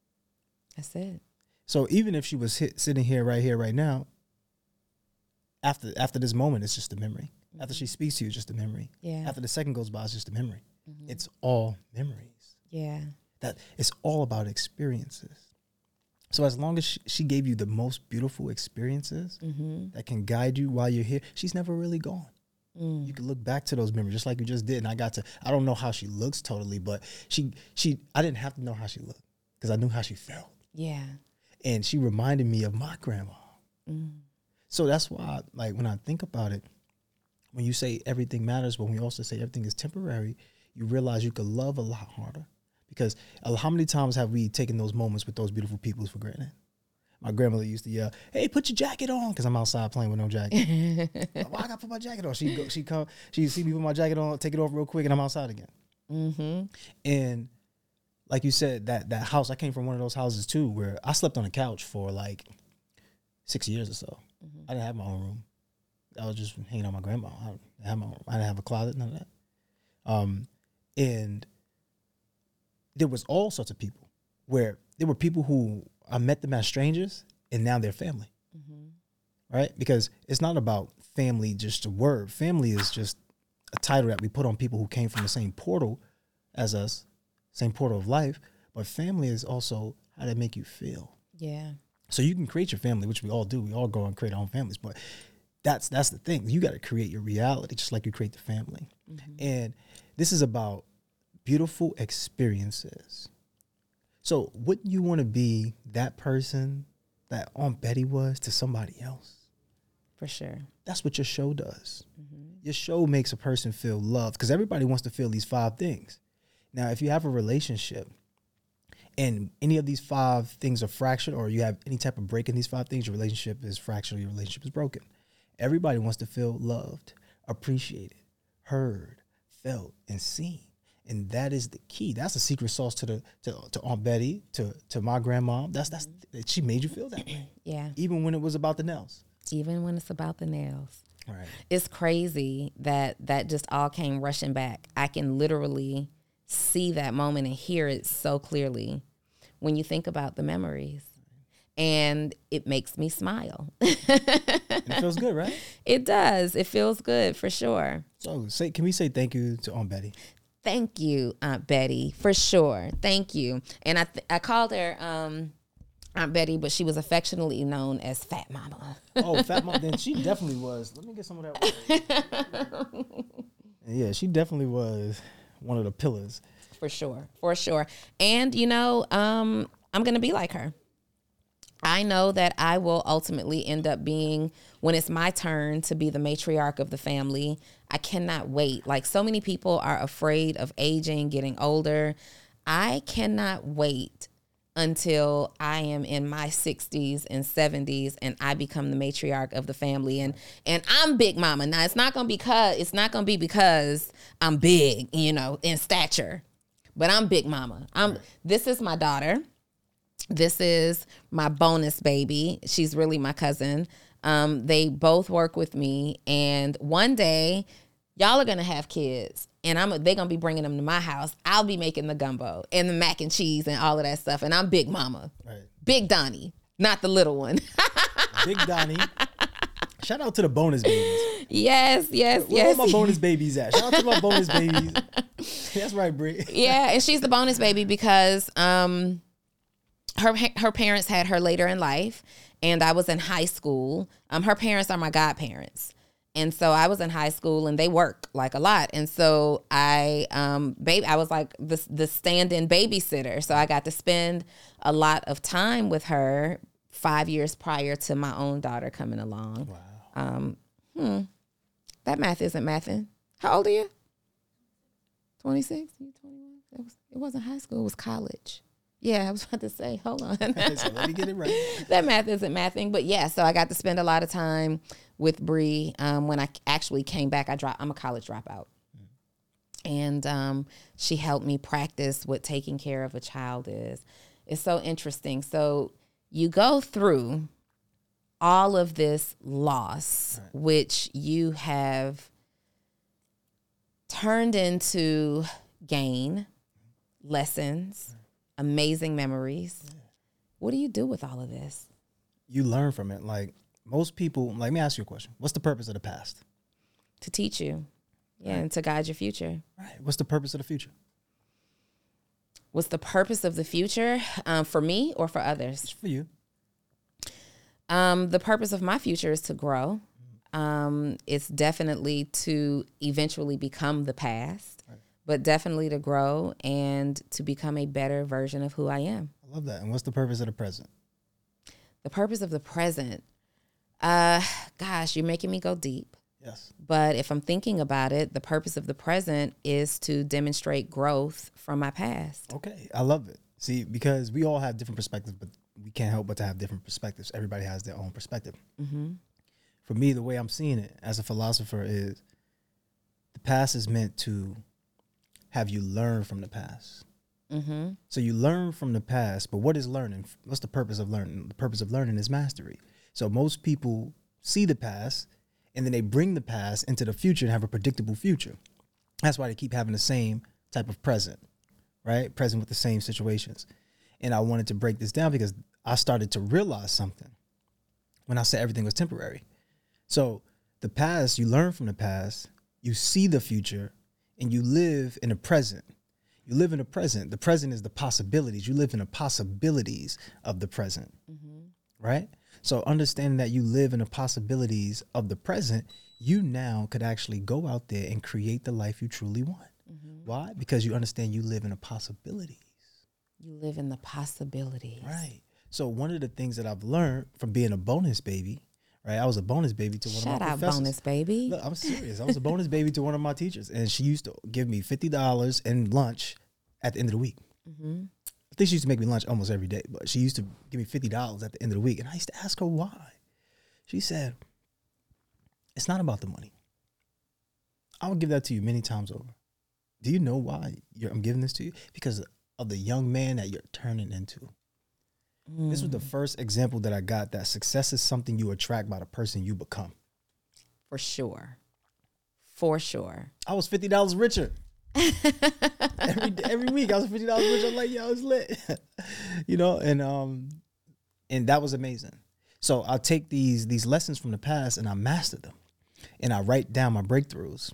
A: That's it.
B: So even if she was hit, sitting here, right here, right now, after after this moment, it's just a memory. Mm-hmm. After she mm-hmm. speaks to you, it's just a memory.
A: Yeah.
B: After the second goes by, it's just a memory. Mm-hmm. It's all memories.
A: Yeah.
B: That it's all about experiences. So as long as she, she gave you the most beautiful experiences mm-hmm. that can guide you while you're here, she's never really gone. Mm. You can look back to those memories just like you just did. And I got to I don't know how she looks totally, but she she I didn't have to know how she looked because I knew how she felt.
A: Yeah.
B: And she reminded me of my grandma. Mm. So that's why, like, when I think about it, when you say everything matters, but when we also say everything is temporary, you realize you could love a lot harder. Because uh, how many times have we taken those moments with those beautiful people for granted? My grandmother used to yell, "Hey, put your jacket on," because I'm outside playing with no jacket. Why I gotta put my jacket on? She go, she come, she see me put my jacket on, take it off real quick, and I'm outside again. Mm-hmm. And like you said, that that house, I came from one of those houses too, where I slept on a couch for like six years or so. Mm-hmm. I didn't have my own room. I was just hanging out with my grandma. I didn't have my own, I didn't have a closet, none of that. Um, and there was all sorts of people where there were people who I met them as strangers and now they're family. Right? Because it's not about family just a word. Family is just a title that we put on people who came from the same portal as us, same portal of life. But family is also how they make you feel.
A: Yeah.
B: So you can create your family, which we all do. We all go and create our own families, but that's that's the thing. You got to create your reality, just like you create the family. Mm-hmm. And this is about beautiful experiences. So wouldn't you want to be that person that Aunt Betty was to somebody else?
A: For sure.
B: That's what your show does. Mm-hmm. Your show makes a person feel loved because everybody wants to feel these five things. Now, if you have a relationship and any of these five things are fractured or you have any type of break in these five things, your relationship is fractured or your relationship is broken. Everybody wants to feel loved, appreciated, heard, felt, and seen. And that is the key. That's the secret sauce to the to, to Aunt Betty, to to my grandma. That's that's she made you feel that way.
A: Yeah.
B: Even when it was about the nails.
A: Even when it's about the nails.
B: Right.
A: It's crazy that that just all came rushing back. I can literally see that moment and hear it so clearly when you think about the memories. And it makes me smile.
B: It feels good, right?
A: it does. It feels good for sure.
B: So say can we say thank you to Aunt Betty?
A: Thank you, Aunt Betty, for sure. Thank you. And I th- I called her um, Aunt Betty, but she was affectionately known as Fat Mama.
B: Oh, fat Mama. Then she definitely was. Let me get some of that. yeah, she definitely was one of the pillars.
A: for sure for sure. And you know um i'm gonna be like her. I know that i will ultimately end up being when it's my turn to be the matriarch of the family i cannot wait. Like so many people are afraid of aging getting older. I cannot wait until I am in my 60s and 70s and I become the matriarch of the family and and I'm big mama. Now it's not going to be because it's not going to be because I'm big, you know, in stature. But I'm big mama. I'm this is my daughter. This is my bonus baby. She's really my cousin. Um, they both work with me and one day y'all are to have kids and I'm they're gonna be bringing them to my house. I'll be making the gumbo and the mac and cheese and all of that stuff. And I'm Big Mama,
B: Right.
A: Big Donni, not the little one.
B: Big Donni. Shout out to the bonus babies.
A: yes, yes,
B: Where
A: yes.
B: all my bonus babies at? Shout out to my bonus babies. That's right, Brie.
A: yeah, and she's the bonus baby because um, her her parents had her later in life, and I was in high school. Um, her parents are my godparents. And so I was in high school and they work like a lot. And so I um babe I was like the the stand-in babysitter. So I got to spend a lot of time with her 5 years prior to my own daughter coming along.
B: Wow.
A: Um hmm. That math isn't mathing. How old are you? 26? You 21? It was it wasn't high school, it was college. Yeah, I was about to say, hold on.
B: so let me get it right.
A: that math isn't mathing, but yeah. So I got to spend a lot of time with Bree. Um, when I actually came back, I dropped. I'm a college dropout, and um, she helped me practice what taking care of a child is. It's so interesting. So you go through all of this loss, which you have turned into gain, lessons, amazing memories. What do you do with all of this?
B: You learn from it. Like most people, like, let me ask you a question. What's the purpose of the past?
A: To teach you, yeah, and to guide your future.
B: Right. What's the purpose of the future?
A: What's the purpose of the future um, for me or for others?
B: It's for you.
A: Um, the purpose of my future is to grow. Um, it's definitely to eventually become the past, but definitely to grow and to become a better version of who I am.
B: I love that. And what's the purpose of the present?
A: The purpose of the present, uh, gosh, you're making me go deep.
B: Yes.
A: But if I'm thinking about it, the purpose of the present is to demonstrate growth from my past.
B: Okay. I love it. See, because we all have different perspectives, but we can't help but to have different perspectives. Everybody has their own perspective.
A: Mm-hmm.
B: For me, the way I'm seeing it as a philosopher is the past is meant to have you learned from the past.
A: Mm-hmm.
B: So you learn from the past, but what is learning? What's the purpose of learning? The purpose of learning is mastery. So most people see the past and then they bring the past into the future and have a predictable future. That's why they keep having the same type of present, right? Present with the same situations. And I wanted to break this down because I started to realize something. when I said everything was temporary. So the past, you learn from the past, you see the future, and you live in the present. You live in the present. The present is the possibilities. You live in the possibilities of the present, mm-hmm. right? So understanding that you live in the possibilities of the present, you now could actually go out there and create the life you truly want. Mm-hmm. Why? Because you understand you live in the possibilities.
A: You live in the possibilities.
B: Right. So one of the things that I've learned from being a bonus baby, right? I was a bonus baby to one of my teachers.
A: Shout out,
B: professors.
A: bonus baby.
B: Look, I'm serious. I was a bonus baby to one of my teachers, and she used to give me fifty dollars and lunch at the end of the week.
A: Mm-hmm.
B: I think she used to make me lunch almost every day, but she used to give me fifty dollars at the end of the week, and I used to ask her why. She said, "It's not about the money. I will give that to you many times over. Do you know why you're, I'm giving this to you? Because of the young man that you're turning into." This was the first example that I got that success is something you attract by the person you become.
A: For sure. For sure.
B: I was fifty dollars richer. every every week I was fifty dollars richer. I'm like, yo, it's lit. you know, and um and that was amazing. So I'll take these these lessons from the past and I master them. And I write down my breakthroughs.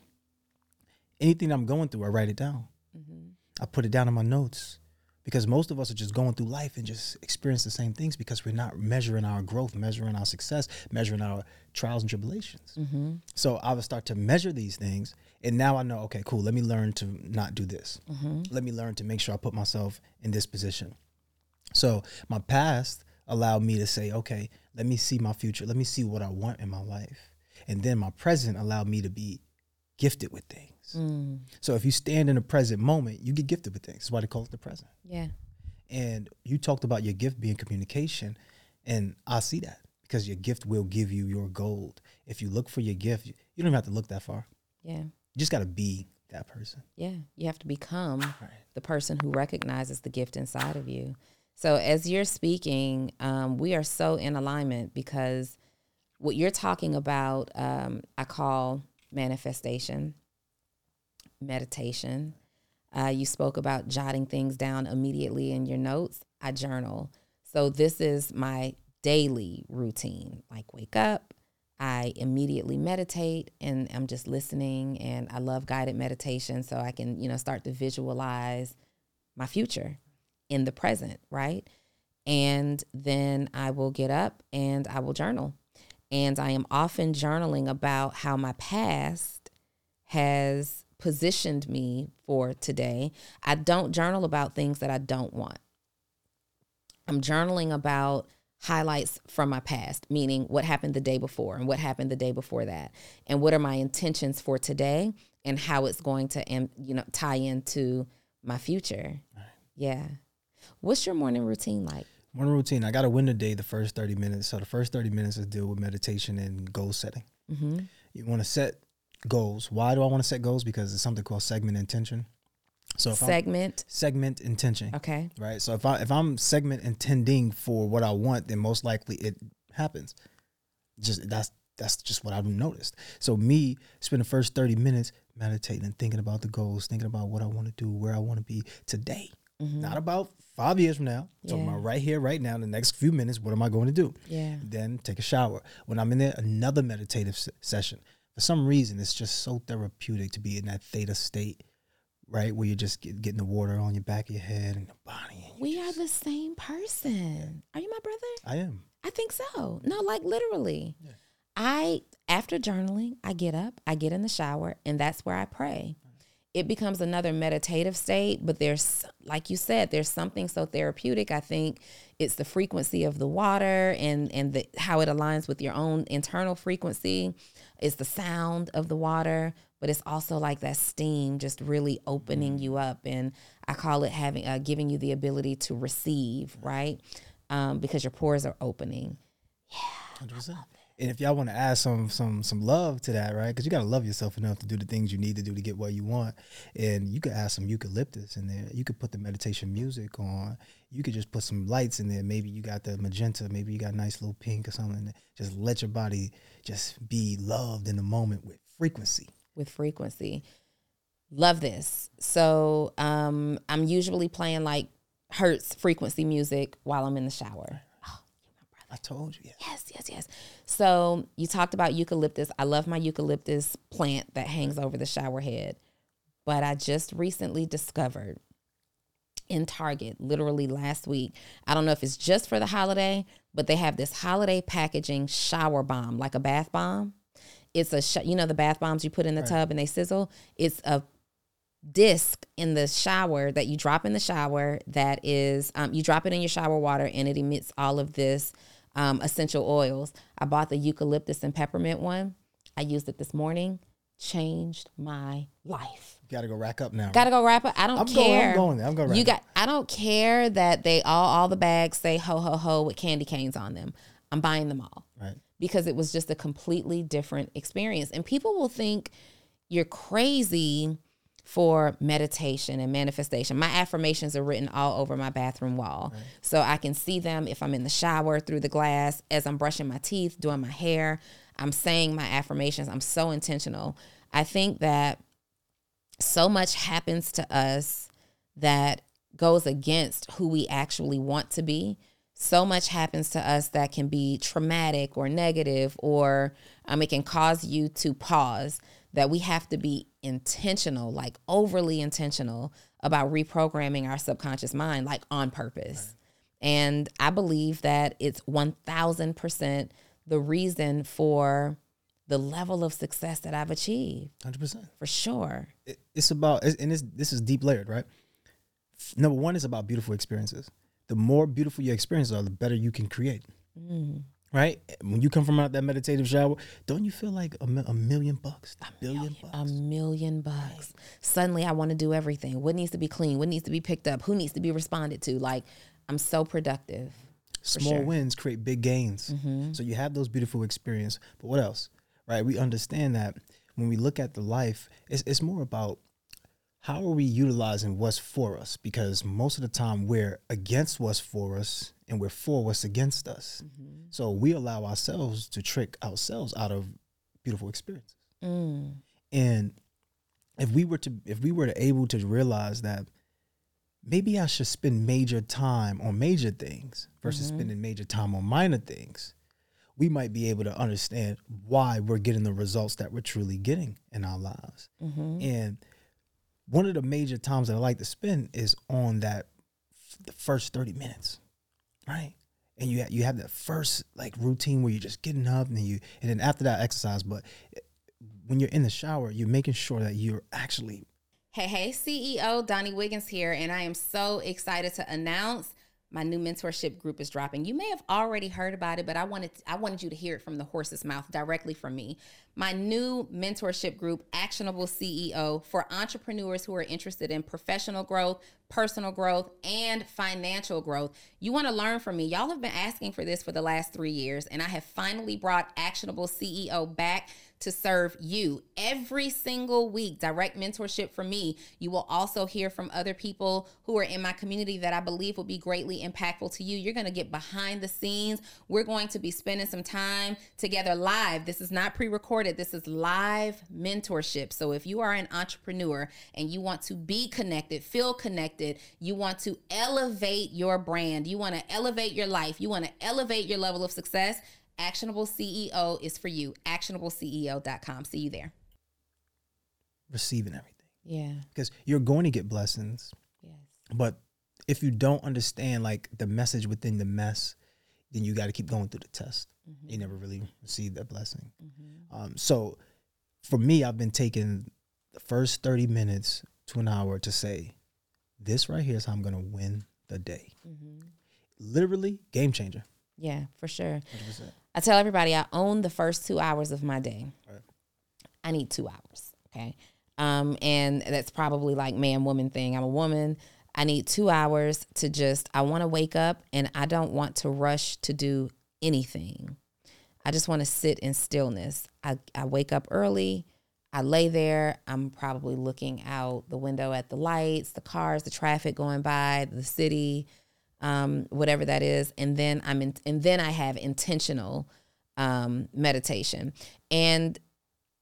B: Anything I'm going through, I write it down. Mm-hmm. I put it down in my notes. Because most of us are just going through life and just experience the same things because we're not measuring our growth, measuring our success, measuring our trials and tribulations. Mm-hmm. So I would start to measure these things, and now I know, okay, cool. Let me learn to not do this. Mm-hmm. Let me learn to make sure I put myself in this position. So my past allowed me to say, okay, let me see my future. Let me see what I want in my life, and then my present allowed me to be gifted with things. So if you stand in the present moment, you get gifted with things. That's why they call it the present.
A: Yeah.
B: And you talked about your gift being communication, and I see that because your gift will give you your gold. If you look for your gift, you you don't even have to look that far.
A: Yeah.
B: You just got to be that person.
A: Yeah. You have to become
B: Right.
A: the person who recognizes the gift inside of you. So as you're speaking, um, we are so in alignment because what you're talking about, um, I call manifestation, meditation. Uh, you spoke about jotting things down immediately in your notes. I journal. So this is my daily routine. Like wake up, I immediately meditate and I'm just listening and I love guided meditation so I can, you know, start to visualize my future in the present, right? And then I will get up and I will journal. And I am often journaling about how my past has positioned me for today. I don't journal about things that I don't want. I'm journaling about highlights from my past, meaning what happened the day before and what happened the day before that, and what are my intentions for today and how it's going to, you know, tie into my future. Yeah. What's your morning routine like?
B: Morning routine. I got to win the day the first 30 minutes. So the first 30 minutes is deal with meditation and goal setting.
A: Mm-hmm.
B: You want to set goals. Why do I want to set goals? Because it's something called segment intention. So if I'm
A: Segment.
B: segment intention,
A: Okay.
B: right? So if I if I'm segment intending for what I want, then most likely it happens. Just that's that's just what I've noticed. So me spend the first 30 minutes meditating and thinking about the goals, thinking about what I want to do, where I want to be today. Mm-hmm. Not about five years from now. Talking
A: Yeah.
B: about right here, right now, in the next few minutes, what am I going to do?
A: Yeah.
B: Then take a shower. When I'm in there, another meditative s- session. For some reason, it's just so therapeutic to be in that theta state, right? Where you're just get, getting the water on your back of your head and your body. And
A: We are the same person. Are you my brother?
B: I am.
A: I think so. No, like literally. I after journaling, I get up, I get in the shower, and that's where I pray. It becomes another meditative state, but there's like you said, there's something so therapeutic. I think it's the frequency of the water and and the how it aligns with your own internal frequency. It's the sound of the water, but it's also like that steam just really opening you up and I call it having uh, giving you the ability to receive, right? Um, because your pores are opening.
B: 100%. And if y'all want to add some some some love to that, right? Because you gotta love yourself enough to do the things you need to do to get what you want. And you could add some eucalyptus in there. You could put the meditation music on. You could just put some lights in there. Maybe you got the magenta. Maybe you got a nice little pink or something. Just let your body just be loved in the moment with frequency.
A: with frequency. Love this. So um, I'm usually playing like Hertz frequency music while I'm in the shower. Oh,
B: I told you. Yeah.
A: Yes, yes, yes. So you talked about eucalyptus. I love my eucalyptus plant that hangs over the shower head. But I just recently discovered in Target, literally last week. I don't know if it's just for the holiday, but they have this holiday packaging shower bomb, like a bath bomb. It's a, sh- you know, the bath bombs you put in the
B: Right.
A: tub and they sizzle. It's a disc in the shower that you drop in the shower that is, um, you drop it in your shower water and it emits all of this um, essential oils. I bought the eucalyptus and peppermint one. I used it this morning, changed my life.
B: You gotta go rack up now.
A: Gotta go wrap up. I don't
B: I'm going- I'm
A: care.
B: going there. I'm going
A: You
B: rack
A: got. I don't care that they all all the bags say ho ho ho with candy canes on them. I'm buying them all
B: right.
A: because it was just a completely different experience. And people will think you're crazy for meditation and manifestation. My affirmations are written all over my bathroom wall. So I can see them if I'm in the shower through the glass, as I'm brushing my teeth, doing my hair. I'm saying my affirmations. I'm so intentional. I think that so much happens to us that goes against who we actually want to be. So much happens to us that can be traumatic or negative, or um, it can cause you to pause. That we have to be intentional, like overly intentional about reprogramming our subconscious mind, like on purpose. And I believe that it's 1000% the reason for the level of success that I've achieved,
B: Hundred percent.
A: for sure.
B: it- it's about and it's, this is deep layered right number one is about beautiful experiences the more beautiful your experiences are the better you can create
A: Mm.
B: right when you come from out that meditative shower don't you feel like a, a million bucks a billion
A: A million bucks. Suddenly, I want to do everything. What needs to be clean? What needs to be picked up? Who needs to be responded to? Like, I'm so productive.
B: small
A: sure. Mm-hmm.
B: wins create big gains so you have those beautiful experiences but what else right? We understand that when we look at the life it's, it's more about how are we utilizing what's for us? Because most of the time we're against what's for us and we're for what's against us. So we allow ourselves to trick ourselves out of beautiful experiences.
A: Mm.
B: and if we were to if we were to able to realize that maybe I should spend major time on major things versus spending major time on minor things, we might be able to understand why we're getting the results that we're truly getting in our lives. Mm-hmm. And one of the major times that I like to spend is on that the first 30 minutes. Right? And you ha- you have that first like routine where you're just getting up and then you and then after that exercise, but eh, when you're in the shower, you're making sure that you're actually
A: Hey, hey, CEO Donni Wiggins here, and I am so excited to announce my new mentorship group is dropping. You may have already heard about it, but I wanted I wanted you to hear it from the horse's mouth directly from me. My new mentorship group, Actionable CEO, for entrepreneurs who are interested in professional growth, personal growth, and financial growth. You want to learn from me. Y'all have been asking for this for the last 3 years, and I have finally brought Actionable CEO back to serve you every single week. Direct mentorship from me. You will also hear from other people who are in my community that I believe will be greatly impactful to you. You're going to get behind the scenes. We're going to be spending some time together live. This is not pre recorded, this is live mentorship. So if you are an entrepreneur and you want to be connected, feel connected, you want to elevate your brand, you want to elevate your life, you want to elevate your level of success. Actionable CEO is for you. ActionableCEO.com. See you there.
B: receiving everything
A: Yeah.
B: because you're going to get blessings,
A: Yes.
B: but if you don't understand like the message within the mess, then you got to keep going through the test. You never really receive that blessing. Um, so for me, I've been taking the first 30 minutes to an hour to say, this right here is how I'm going to win the day. Literally, game changer.
A: Yeah, for sure.
B: 100%.
A: I tell everybody I own the first two hours of my day.
B: Right.
A: I need two hours. Okay. Um, and that's probably like man woman thing. I'm a woman. I need two hours to just, I want to wake up and I don't want to rush to do anything. I just want to sit in stillness. I, I wake up early. I lay there. I'm probably looking out the window at the lights, the cars, the traffic going by, the city, um, whatever that is, and then I'm in, and then I have intentional um, meditation. And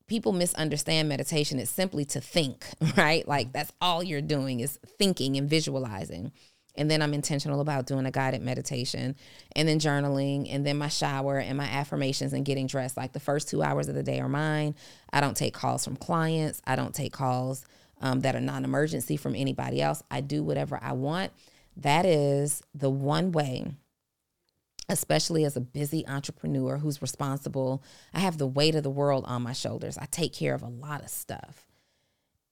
A: people misunderstand meditation. It's simply to think, right? Like that's all you're doing is thinking and visualizing. And then I'm intentional about doing a guided meditation and then journaling and then my shower and my affirmations and getting dressed. Like the first two hours of the day are mine. I don't take calls from clients. I don't take calls um, that are non emergency from anybody else. I do whatever I want. That is the one way especially as a busy entrepreneur who's responsible. I have the weight of the world on my shoulders. I take care of a lot of stuff.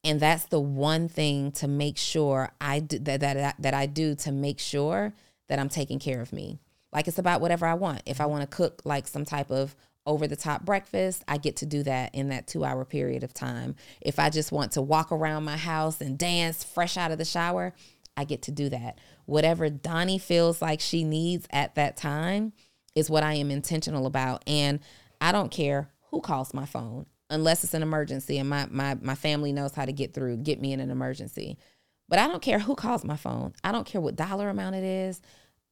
A: And that's the one thing to make sure I do that that that I do to make sure that I'm taking care of me. Like it's about whatever I want. If I want to cook like some type of over the top breakfast, I get to do that in that 2-hour period of time. If I just want to walk around my house and dance fresh out of the shower, I get to do that. Whatever Donni feels like she needs at that time is what I am intentional about. And I don't care who calls my phone unless it's an emergency and my my my family knows how to get through, get me in an emergency. But I don't care who calls my phone. I don't care what dollar amount it is.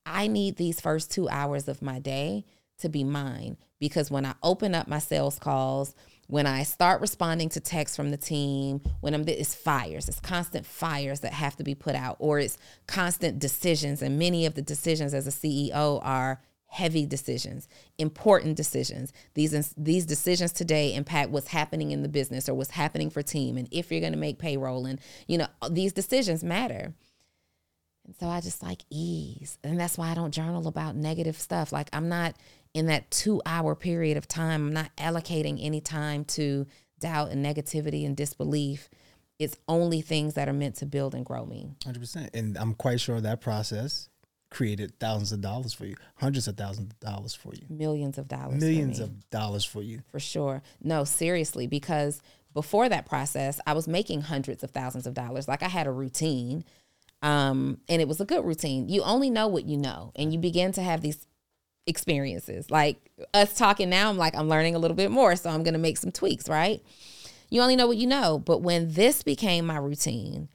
A: I need these first 2 hours of my day to be mine because when I open up my sales calls, when I start responding to texts from the team, when I'm it's fires, it's constant fires that have to be put out, or it's constant decisions. And many of the decisions as a CEO are heavy decisions, important decisions. These these decisions today impact what's happening in the business or what's happening for team, and if you're going to make payroll, and you know these decisions matter. And so I just like ease, and that's why I don't journal about negative stuff. Like I'm not in that two hour period of time. I'm not allocating any time to doubt and negativity and disbelief. It's only things that are meant to build and grow me.
B: 100%. And I'm quite sure that process created thousands of dollars for you, hundreds of thousands of dollars for you,
A: millions of dollars,
B: millions of dollars for you.
A: For sure. No, seriously, because before that process, I was making hundreds of thousands of dollars. Like I had a routine. Um, and it was a good routine. You only know what you know, and you begin to have these experiences. Like us talking now, I'm like, I'm learning a little bit more. So I'm going to make some tweaks, right? You only know what you know. But when this became my routine,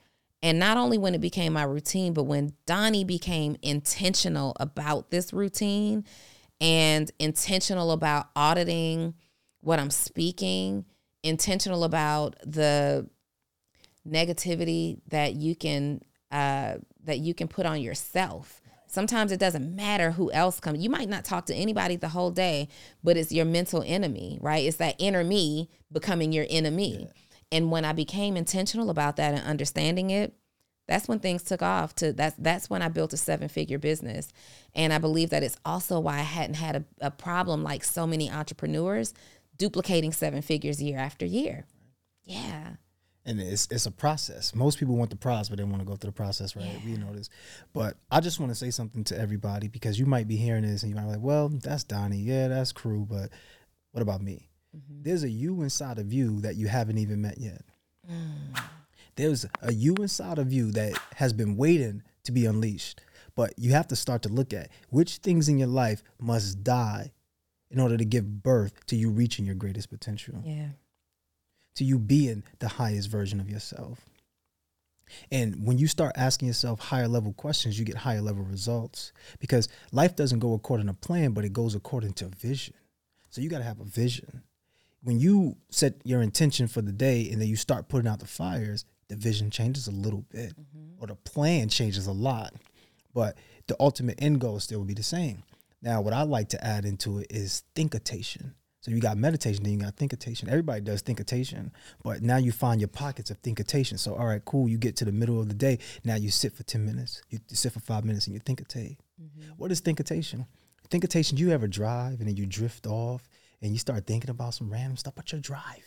A: and not only when it became my routine, but when Donni became intentional about this routine and intentional about auditing what I'm speaking, intentional about the negativity that you can uh, that you can put on yourself Sometimes it doesn't matter who else comes. You might not talk to anybody the whole day, but it's your mental enemy, right? It's that inner me becoming your enemy. Yeah. And when I became intentional about that and understanding it, that's when things took off to that's that's when I built a seven figure business. And I believe that it's also why I hadn't had a, a problem like so many entrepreneurs duplicating seven figures year after year. Yeah
B: and it's it's a process. Most people want the prize, but they want to go through the process, right? Yeah. We know this. But I just want to say something to everybody because you might be hearing this and you might be like, well, that's Donni. Yeah, that's crew. But what about me? Mm-hmm. There's a you inside of you that you haven't even met yet. Mm. There's a you inside of you that has been waiting to be unleashed. But you have to start to look at which things in your life must die in order to give birth to you reaching your greatest potential.
A: Yeah
B: to you being the highest version of yourself. And when you start asking yourself higher level questions, you get higher level results because life doesn't go according to plan, but it goes according to vision. So you got to have a vision. When you set your intention for the day and then you start putting out the fires, the vision changes a little bit mm-hmm. or the plan changes a lot, but the ultimate end goal still will be the same. Now, what I like to add into it is thinkitation. So you got meditation, then you got thinkitation. Everybody does thinkitation, but now you find your pockets of thinkitation. So all right, cool. You get to the middle of the day. Now you sit for ten minutes. You sit for five minutes, and you thinkitate. Mm-hmm. What is thinkitation? Thinkitation. You ever drive and then you drift off and you start thinking about some random stuff, but you're driving.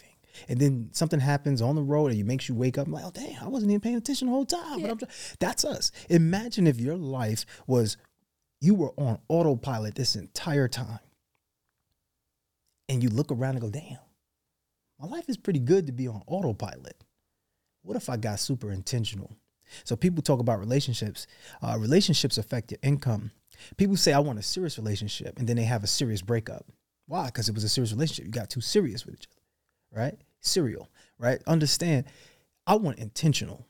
B: And then something happens on the road and it makes you wake up I'm like, oh damn, I wasn't even paying attention the whole time. Yeah. But I'm, that's us. Imagine if your life was you were on autopilot this entire time and you look around and go, damn, my life is pretty good to be on autopilot. What if I got super intentional? So people talk about relationships. Uh, relationships affect your income. People say, I want a serious relationship, and then they have a serious breakup. Why? Because it was a serious relationship. You got too serious with each other, right? Serial, right? Understand, I want intentional,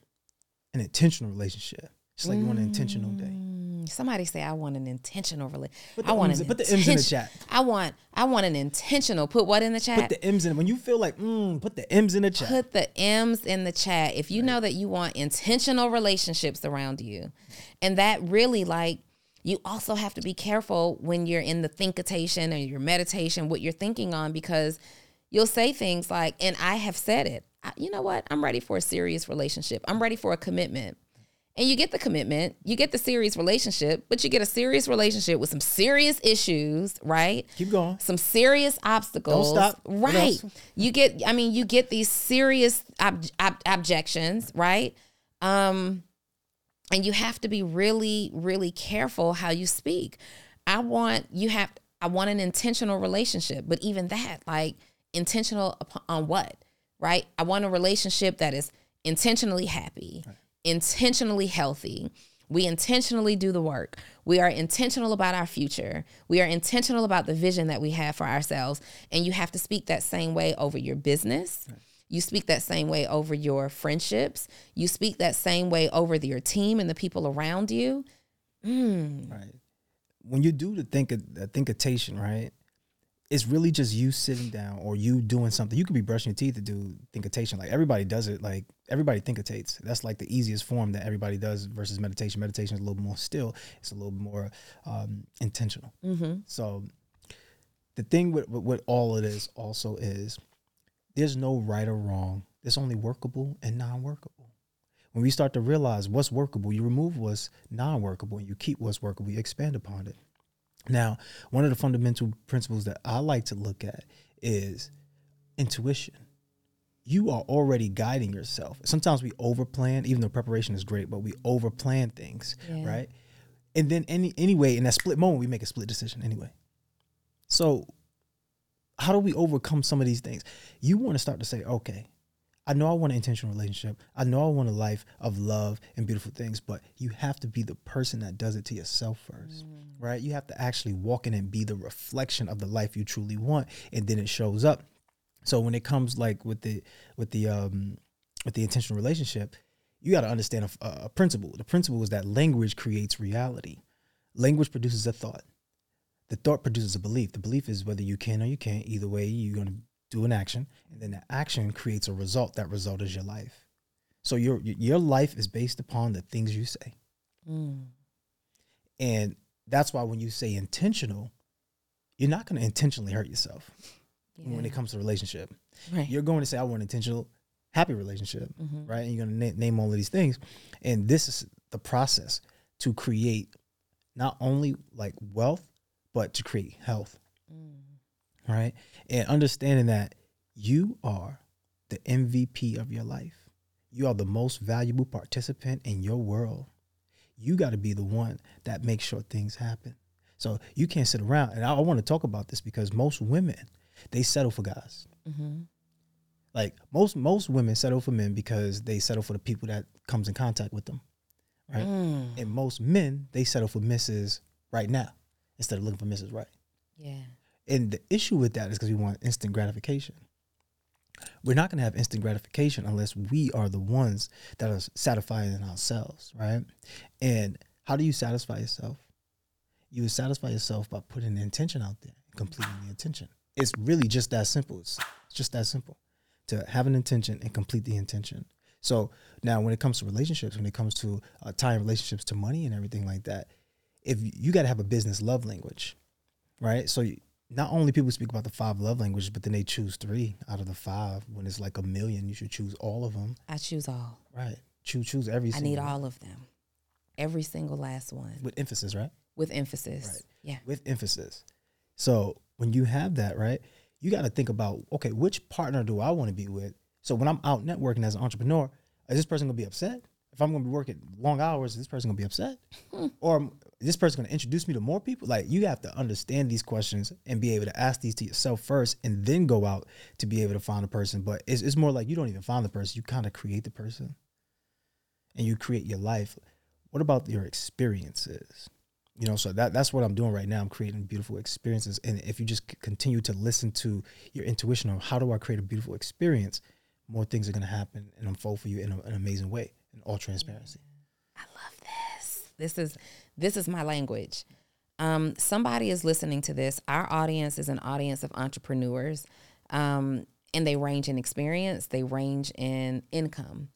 B: an intentional relationship. It's like mm, you want an intentional day.
A: Mm, somebody say I want an intentional relationship.
B: Put the
A: I want
B: M's
A: an
B: in- put the M's in the chat.
A: I want I want an intentional. Put what in the chat?
B: Put the M's in when you feel like mm, put the M's in the chat.
A: Put the M's in the chat if you know that you want intentional relationships around you. And that really like you also have to be careful when you're in the thinkitation or your meditation what you're thinking on because you'll say things like and I have said it. You know what? I'm ready for a serious relationship. I'm ready for a commitment. And you get the commitment, you get the serious relationship, but you get a serious relationship with some serious issues, right?
B: Keep going.
A: some serious obstacles.
B: Don't stop.
A: Right. You get, I mean, you get these serious ob- ob- objections, right? Um, and you have to be really, really careful how you speak. I want you have, I want an intentional relationship, but even that, like, intentional upon, on what, right? I want a relationship that is intentionally happy, intentionally healthy. We intentionally do the work. We are intentional about our future. We are intentional about the vision that we have for ourselves. And you have to speak that same way over your business. You speak that same way over your friendships. You speak that same way over your team and the people around you.
B: Right. When you do the think the thinkitation, right? It's really just you sitting down or you doing something. You could be brushing your teeth to do thinkitation. Like everybody does it. Like everybody thinkitates. That's like the easiest form that everybody does versus meditation. Meditation is a little more still. It's a little more um, intentional. So the thing with, with with all of this also is there's no right or wrong. There's only workable and non-workable. When we start to realize what's workable, you remove what's non-workable and you keep what's workable, you expand upon it. Now, one of the fundamental principles that I like to look at is intuition. You are already guiding yourself. Sometimes we overplan, even though preparation is great, but we overplan things,
A: Yeah.
B: right? And then any anyway, in that split moment, we make a split decision anyway. So how do we overcome some of these things? You want to start to say, okay, I know I want an intentional relationship. I know I want a life of love and beautiful things, but you have to be the person that does it to yourself first, right? You have to actually walk in and be the reflection of the life you truly want, and then it shows up. So when it comes like with the with the um with the intentional relationship, you got to understand a, a principle. The principle is that language creates reality. Language produces a thought. The thought produces a belief. The belief is whether you can or you can't. Either way, you're going to do an action, and then the action creates a result. That result is your life. So your your life is based upon the things you say, mm. and that's why when you say intentional, you're not going to intentionally hurt yourself when it comes to relationship.
A: Right.
B: You're going to say, "I want an intentional, happy relationship," mm-hmm. right? And you're going to na- name all of these things, and this is the process to create not only like wealth, but to create health, mm. right? And understanding that you are the MVP of your life, you are the most valuable participant in your world. You got to be the one that makes sure things happen. So you can't sit around. And I, I want to talk about this because most women they settle for guys. Mm-hmm. Like most most women settle for men because they settle for the people that comes in contact with them, right? Mm. And most men they settle for misses Right now instead of looking for Mrs. Right.
A: Yeah.
B: And the issue with that is because we want instant gratification. We're not going to have instant gratification unless we are the ones that are satisfying ourselves, right? And how do you satisfy yourself? You would satisfy yourself by putting the intention out there, completing the intention. It's really just that simple. It's, it's just that simple to have an intention and complete the intention. So now, when it comes to relationships, when it comes to uh, tying relationships to money and everything like that, if you, got to have a business love language, right? So you, not only people speak about the five love languages, but then they choose three out of the five. When it's like a million, you should choose all of them,
A: I choose all.
B: right? Choose choose every.
A: I need
B: one.
A: all of them. Every single last one
B: with emphasis, right?
A: with emphasis.
B: Right.
A: Yeah.
B: with emphasis. So when you have that, right, you got to think about okay, which partner do I want to be with? So when I'm out networking as an entrepreneur, is this person gonna be upset? If I'm gonna be working long hours, is this person gonna be upset? Hmm. or is this person gonna introduce me to more people? Like you have to understand these questions and be able to ask these to yourself first, and then go out to be able to find a person. But it's, it's more like you don't even find the person; you kind of create the person, and you create your life. What about your experiences? you know so that that's what i'm doing right now i'm creating beautiful experiences and if you just continue to listen to your intuition on how do i create a beautiful experience more things are going to happen and unfold for you in a, an amazing way in all transparency
A: I love this. This is this is my language. Um, somebody is listening to this. Our audience is an audience of entrepreneurs, um, and they range in experience. They range in income,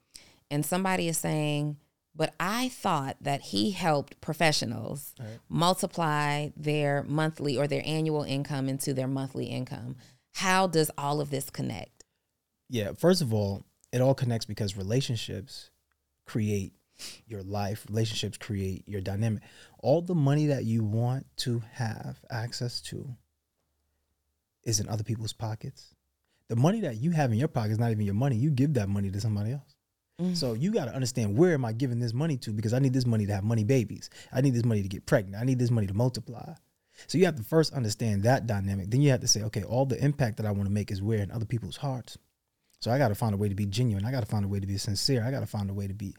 A: and somebody is saying, "But I thought that he helped professionals
B: Right.
A: multiply their monthly or their annual income into their monthly income. How does all of this connect?"
B: Yeah, first of all, it all connects because relationships create your life, relationships create your dynamic. All the money that you want to have access to is in other people's pockets. The money that you have in your pocket is not even your money. You give that money to somebody else.
A: Mm.
B: So you got to understand where am I giving this money to because I need this money to have money babies. I need this money to get pregnant. I need this money to multiply. So you have to first understand that dynamic. Then you have to say, okay, all the impact that I want to make is where in other people's hearts. So I got to find a way to be genuine. I got to find a way to be sincere. I got to find a way to be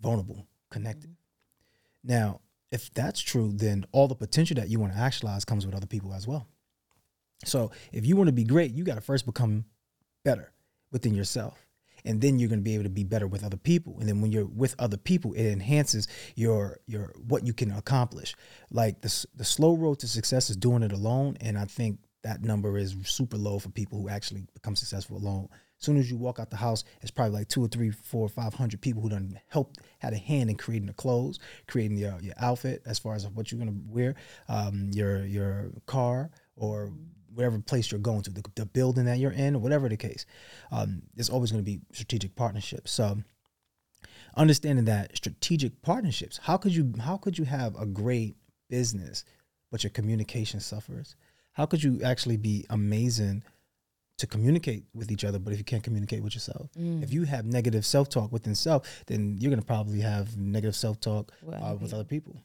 B: vulnerable, connected. Mm-hmm. Now, if that's true, then all the potential that you want to actualize comes with other people as well. So if you want to be great, you got to first become better within yourself. And then you're going to be able to be better with other people. And then when you're with other people, it enhances your your what you can accomplish. Like the the slow road to success is doing it alone, and I think that number is super low for people who actually become successful alone. As soon as you walk out the house, it's probably like two or three, four, five hundred people who done helped had a hand in creating the clothes, creating your your outfit as far as what you're gonna wear, um, your your car or whatever place you're going to, the, the building that you're in, or whatever the case. Um, there's always to be strategic partnerships. So understanding that strategic partnerships, how could you how could you have a great business but your communication suffers? How could you actually be amazing to communicate with each other, but if you can't communicate with yourself,
A: Mm.
B: if you have negative self talk within self, then you're gonna probably have negative self talk
A: With
B: uh,
A: other
B: with other people.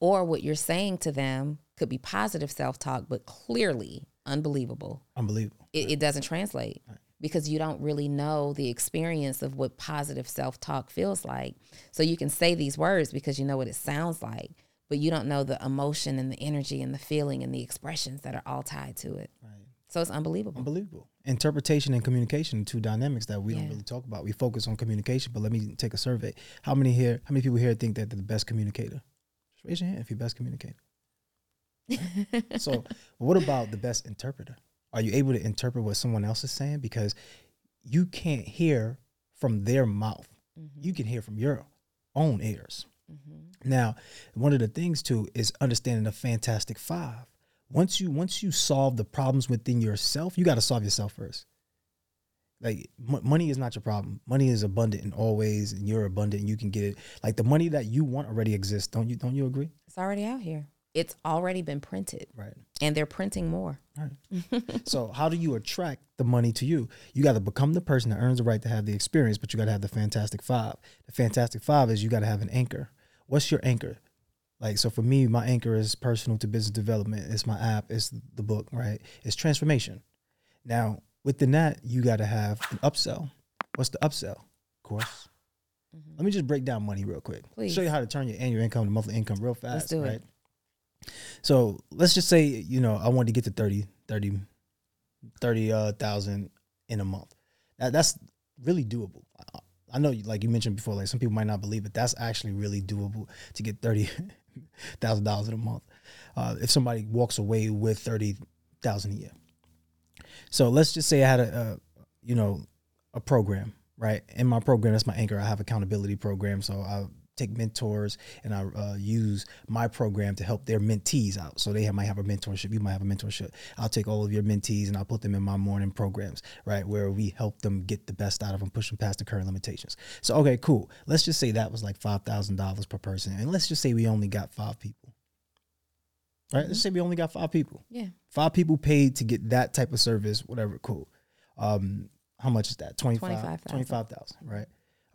A: Or what you're saying to them could be positive self talk, but clearly unbelievable.
B: Unbelievable.
A: It, it doesn't translate because you don't really know the experience of what positive self talk feels like. So you can say these words because you know what it sounds like, but you don't know the emotion and the energy and the feeling and the expressions that are all tied to it.
B: Right.
A: So it's unbelievable.
B: Unbelievable. Interpretation and communication, two dynamics that we don't really talk about. We focus on communication, but let me take a survey. How many here, how many people here think that they're the best communicator? Just raise your hand if you're best communicator. so what about the best interpreter? Are you able to interpret what someone else is saying? Because you can't hear from their mouth. Mm-hmm. You can hear from your own ears. Mm-hmm. Now, one of the things too is understanding the fantastic five. Once you once you solve the problems within yourself, you got to solve yourself first. Like m- money is not your problem. Money is abundant in all ways, and you're abundant. And you can get it. Like the money that you want already exists. Don't you? Don't you agree?
A: It's already out here. It's already been printed
B: Right.
A: and they're printing more.
B: Right. so how do you attract the money to you? You got to become the person that earns the right to have the experience, but you got to have the fantastic five. The fantastic five is you got to have an anchor. What's your anchor? Like so for me, my anchor is personal to business development. It's my app. It's the book. Right. It's transformation. Now within that, you got to have an upsell. What's the upsell? Of course. Let me just break down money real quick.
A: Please.
B: Show you how to turn your annual income to monthly income real fast.
A: Let's do it.
B: So let's just say, you know, I wanted to get to 30, 30, 30 uh, thousand in a month. That, that's really doable. I, I know, like you mentioned before, like some people might not believe it. That's actually really doable to get thirty thousand dollars in a month. Uh, if somebody walks away with thirty thousand a year. So let's just say I had a, a, you know, a program, right? In my program, that's my anchor. I have accountability program, so I take mentors and I uh, use my program to help their mentees out. So they have, might have a mentorship. You might have a mentorship. I'll take all of your mentees and I'll put them in my morning programs, right? Where we help them get the best out of them, push them past the current limitations. So, okay, cool. Let's just say that was like $5,000 per person. And let's just say we only got five people, right? Let's say we only got five people.
A: Yeah.
B: Five people paid to get that type of service, whatever, cool. Um, how much is that? 25,
A: 25,000.
B: 25,000, right?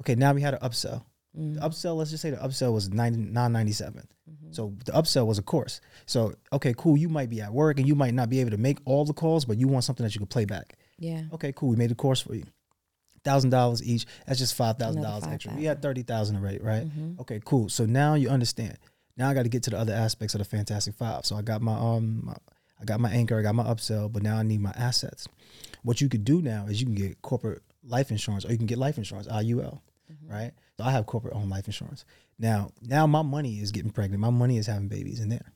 B: Okay, now we had an upsell.
A: Mm-hmm.
B: The upsell, let's just say the upsell was 90, 997. So the upsell was a course. So, okay, cool. You might be at work and you might not be able to make all the calls, but you want something that you can play back.
A: Yeah.
B: Okay, cool. We made a course for you. Thousand dollars each. That's just five thousand dollars extra. We had thirty thousand already, right?
A: Mhm.
B: Okay, cool. So now you understand. Now I got to get to the other aspects of the Fantastic Five. So I got my um, my, I got my anchor, I got my upsell, but now I need my assets. What you could do now is you can get corporate life insurance, or you can get life insurance, IUL, right? So I have corporate owned life insurance. Now, now my money is getting pregnant. My money is having babies in there,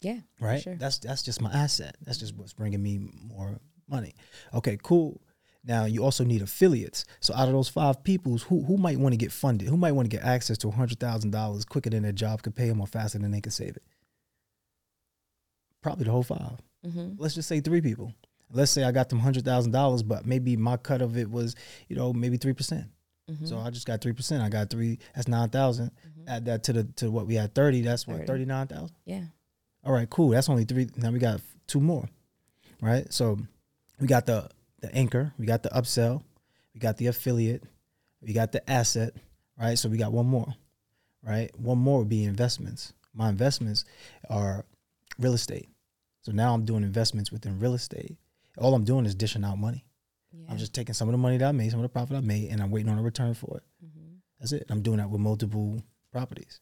A: Yeah.
B: right?
A: Sure.
B: That's that's just my asset. That's just what's bringing me more money. Okay, cool. Now you also need affiliates. So out of those five peoples, who who might want to get funded? Who might want to get access to hundred thousand dollars quicker than their job could pay them or faster than they could save it? Probably the whole 5
A: Mm-hmm.
B: Let's just say three people. Let's say I got them hundred thousand dollars, but maybe my cut of it was, you know, maybe three percent.
A: Mm-hmm.
B: So I just got three percent. I got three. That's nine Add that to the to what we had thirty. That's what
A: 30.
B: thirty nine thousand.
A: Yeah.
B: All right, cool. That's only three. Now we got two more, right? So we got the the anchor, we got the upsell, we got the affiliate, we got the asset, right? So we got one more, right? One more would be investments. My investments are real estate. So now I'm doing investments within real estate. All I'm doing is dishing out money.
A: Yeah.
B: I'm just taking some of the money that I made, some of the profit I made, and I'm waiting on a return for it.
A: Mm-hmm.
B: That's it. I'm doing that with multiple properties.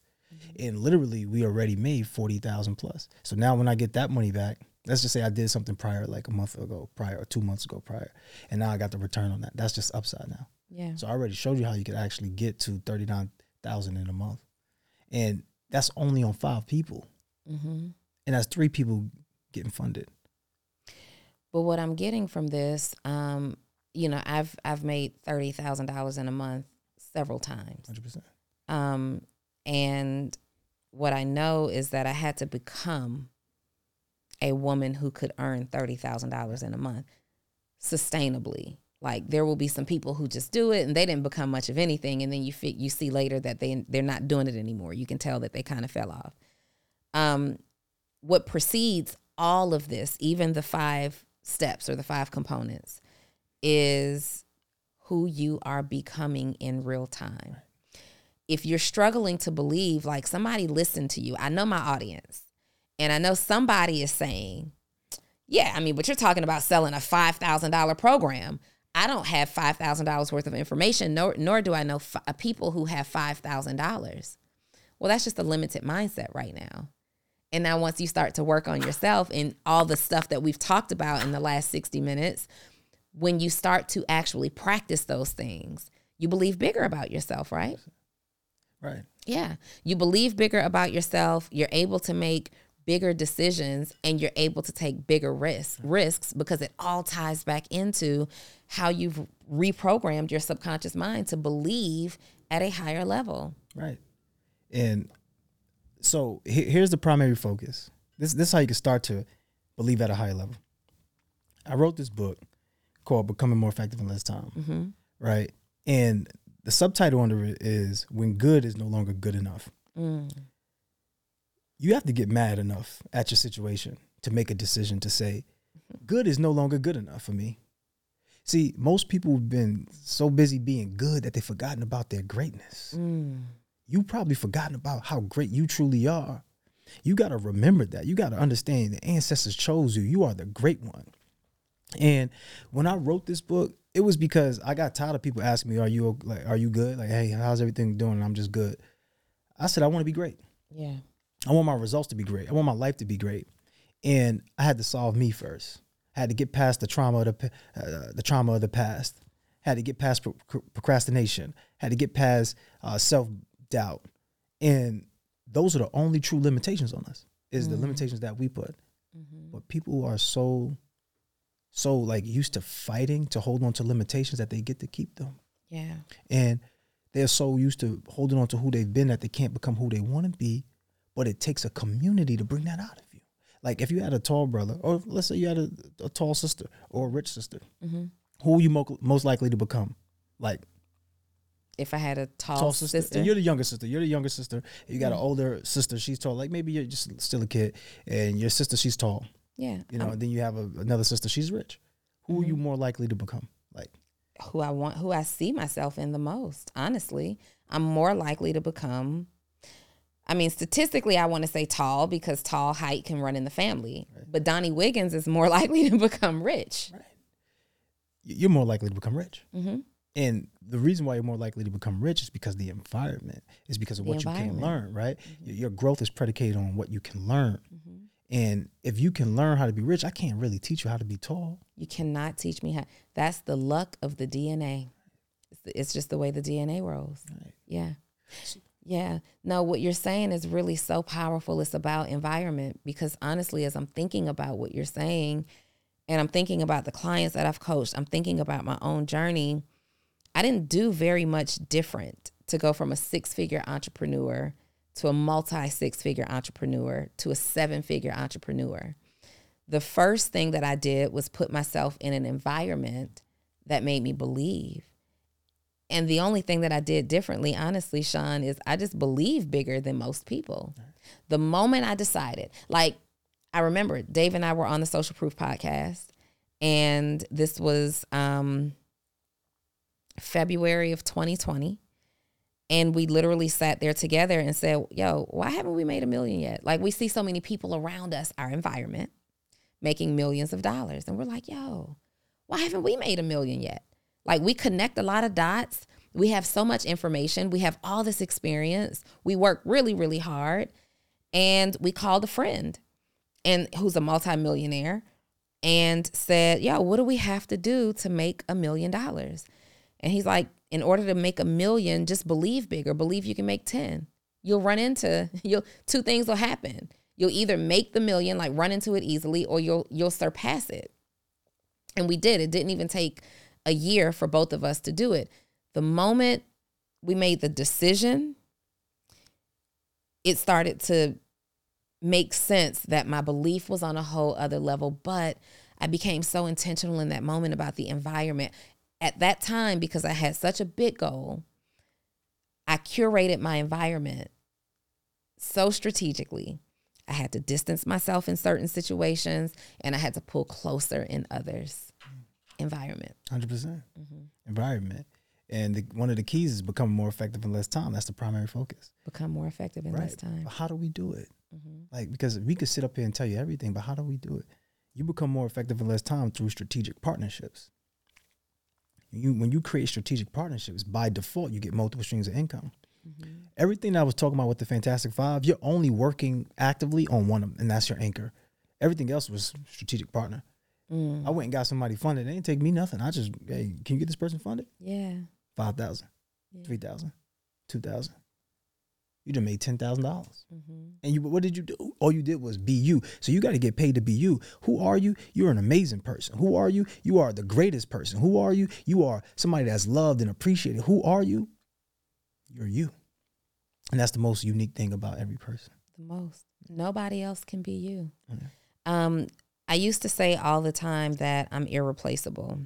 B: And literally we already made forty thousand plus. So now when I get that money back, let's just say I did something prior like a month ago prior or two months ago prior. And now I got the return on that. That's just upside now.
A: Yeah.
B: So I already showed you how you could actually get to thirty nine thousand in a month. And that's only on five people.
A: Mm-hmm.
B: And that's three people getting funded.
A: But what I'm getting from this, um, you know, I've I've made thirty thousand dollars in a month several times.
B: Hundred percent.
A: Um, and what I know is that I had to become a woman who could earn thirty thousand dollars in a month sustainably. Like there will be some people who just do it and they didn't become much of anything, and then you fi- you see later that they they're not doing it anymore. You can tell that they kind of fell off. Um, what precedes all of this, even the five steps or the five components, is who you are becoming in real time. If you're struggling to believe, like somebody listened to you, I know my audience, and I know somebody is saying, Yeah, I mean, but you're talking about selling a $5,000 program. I don't have $5,000 worth of information, nor, nor do I know f- uh, people who have $5,000. Well, that's just a limited mindset right now. And now, once you start to work on yourself and all the stuff that we've talked about in the last 60 minutes, when you start to actually practice those things, you believe bigger about yourself, right?
B: Right.
A: Yeah. You believe bigger about yourself. You're able to make bigger decisions and you're able to take bigger risks risks because it all ties back into how you've reprogrammed your subconscious mind to believe at a higher level.
B: Right. And so he- here's the primary focus. This this is how you can start to believe at a higher level. I wrote this book called Becoming More Effective in Less Time.
A: Mm-hmm.
B: Right. And the subtitle under it is When Good is No Longer Good Enough.
A: Mm.
B: You have to get mad enough at your situation to make a decision to say, good is no longer good enough for me. See, most people have been so busy being good that they've forgotten about their greatness.
A: Mm.
B: You probably forgotten about how great you truly are. You got to remember that. You got to understand the ancestors chose you. You are the great one. And when I wrote this book, it was because I got tired of people asking me, "Are you like, are you good? Like, hey, how's everything doing?" And I'm just good. I said, I want to be great.
A: Yeah.
B: I want my results to be great. I want my life to be great. And I had to solve me first. I had to get past the trauma of the uh, the trauma of the past. Had to get past pro- pro- procrastination. Had to get past uh, self doubt. And those are the only true limitations on us. Is the
A: Mhm.
B: limitations that we put.
A: Mm-hmm.
B: But people are so so like used to fighting to hold on to limitations that they get to keep them.
A: Yeah.
B: And they're so used to holding on to who they've been that they can't become who they want to be. But it takes a community to bring that out of you. Like if you had a tall brother, or let's say you had a, a tall sister or a rich sister,
A: Mm-hmm.
B: who are you mo- most likely to become? Like
A: If I had a tall,
B: tall sister.
A: sister,
B: And you're the younger sister. You're the younger sister. You got an
A: Mhm.
B: older sister. She's tall. Like maybe you're just still a kid, and your sister she's tall.
A: yeah,
B: You know.
A: I'm-
B: and then you have a, another sister. She's rich. Who are you more likely to become? Like
A: who I want, who I see myself in the most. Honestly, I'm more likely to become. I mean, statistically, I want to say tall because tall height can run in the family.
B: Right.
A: But Donni Wiggins is more likely to become rich.
B: y- you're more likely to become rich.
A: Mm-hmm.
B: And the reason why you're more likely to become rich is because the environment is because of
A: The
B: what you can learn, right?
A: Mhm.
B: Your, your growth is predicated on what you can learn.
A: Mm-hmm.
B: And if you can learn how to be rich, I can't really teach you how to be tall.
A: You cannot teach me how. That's the luck of the DNA. It's, the, it's just the way the DNA rolls.
B: Right.
A: Yeah. Yeah. No, what you're saying is really so powerful. It's about environment because honestly, as I'm thinking about what you're saying and I'm thinking about the clients that I've coached, I'm thinking about my own journey. I didn't do very much different to go from a six figure entrepreneur to a multi six figure entrepreneur to a seven figure entrepreneur. The first thing that I did was put myself in an environment that made me believe and the only thing that I did differently, honestly, Shaun, is I just believe bigger than most people. The moment I decided, like, I remember Dave and I were on the Social Proof podcast, and this was um, February of 2020. And we literally sat there together and said, Yo, why haven't we made a million yet? Like, we see so many people around us, our environment, making millions of dollars. And we're like, Yo, why haven't we made a million yet? Like we connect a lot of dots. We have so much information. We have all this experience. We work really, really hard. And we called a friend and who's a multimillionaire and said, Yo, what do we have to do to make a million dollars? And he's like, in order to make a million, just believe bigger, believe you can make 10. You'll run into you'll two things will happen. You'll either make the million, like run into it easily, or you'll you'll surpass it. And we did. It didn't even take a year for both of us to do it. The moment we made the decision, it started to make sense that my belief was on a whole other level, but I became so intentional in that moment about the environment. At that time, because I had such a big goal, I curated my environment so strategically. I had to distance myself in certain situations and I had to pull closer in others environment.
B: 100%. percent mm-hmm. Environment. And the, one of the keys is becoming more effective in less time. That's the primary focus.
A: Become more effective in less time.
B: But how do we do it? Mm-hmm. Like, because we could sit up here and tell you everything, but how do we do it? You become more effective in less time through strategic partnerships. You, when you create strategic partnerships, by default, you get multiple streams of income. Everything I was talking about with the Fantastic Five, you're only working actively on one of them, and that's your anchor. Everything else was strategic partner.
A: Mm.
B: I went and got somebody funded. It didn't take me nothing. I just, hey, can you get this person funded?
A: Yeah.
B: 5,000,
A: Yeah.
B: 3,000, 2,000. You just made $10,000.
A: Mm-hmm.
B: And you, what did you do? All you did was be you. So you got to get paid to be you. Who are you? You're an amazing person. Who are you? You are the greatest person. Who are you? You are somebody that's loved and appreciated. Who are you? You're you. And that's the most unique thing about every person.
A: The most. Nobody else can be you. Um, I used to say all the time that I'm irreplaceable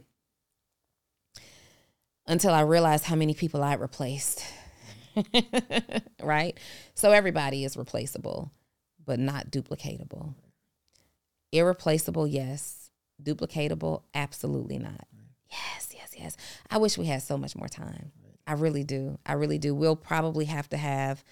A: until I realized how many people I replaced. right? So everybody is replaceable, but not duplicatable. Irreplaceable, yes. Duplicatable, absolutely not. Yes, yes, yes. I wish we had so much more time. I really do. I really do. We'll probably have to have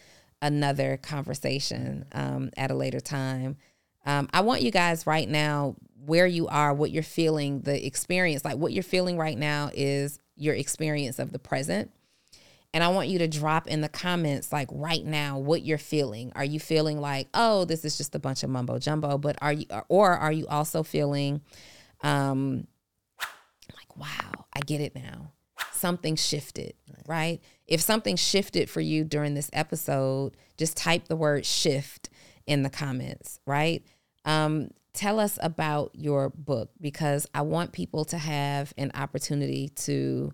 A: another conversation um, at a later time. Um, I want you guys right now, where you are, what you're feeling, the experience, like what you're feeling right now is your experience of the present. And I want you to drop in the comments, like right now, what you're feeling. Are you feeling like, oh, this is just a bunch of mumbo jumbo? But are you, or are you also feeling, um, like, wow, I get it now. Something shifted, right. If something shifted for you during this episode, just type the word shift in the comments, right? Um, tell us about your book because I want people to have an opportunity to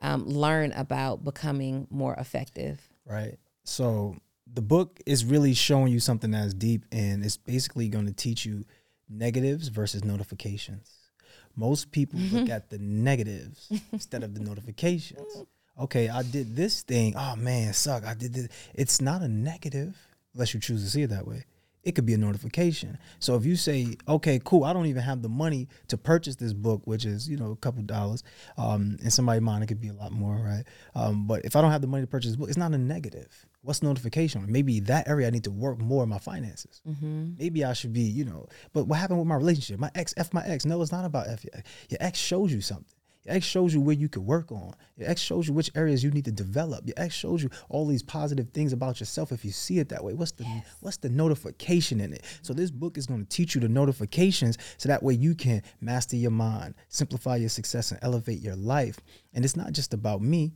A: um, learn about becoming more effective.
B: Right. So the book is really showing you something that's deep and it's basically going to teach you negatives versus notifications. Most people look at the negatives instead of the notifications. Okay, I did this thing. Oh man, suck. I did this. It's not a negative unless you choose to see it that way. It could be a notification. So if you say, okay, cool, I don't even have the money to purchase this book, which is, you know, a couple dollars, um, and somebody mind it could be a lot more, right? Um, but if I don't have the money to purchase this book, it's not a negative. What's notification? Maybe that area I need to work more in my finances. Maybe I should be, you know, but what happened with my relationship? My ex, F my ex. No, it's not about F. your- Your ex shows you something. Your ex shows you where you can work on. Your ex shows you which areas you need to develop. Your ex shows you all these positive things about yourself if you see it that way. What's the what's the notification in it? So this book is going to teach you the notifications so that way you can master your mind, simplify your success and elevate your life. And it's not just about me,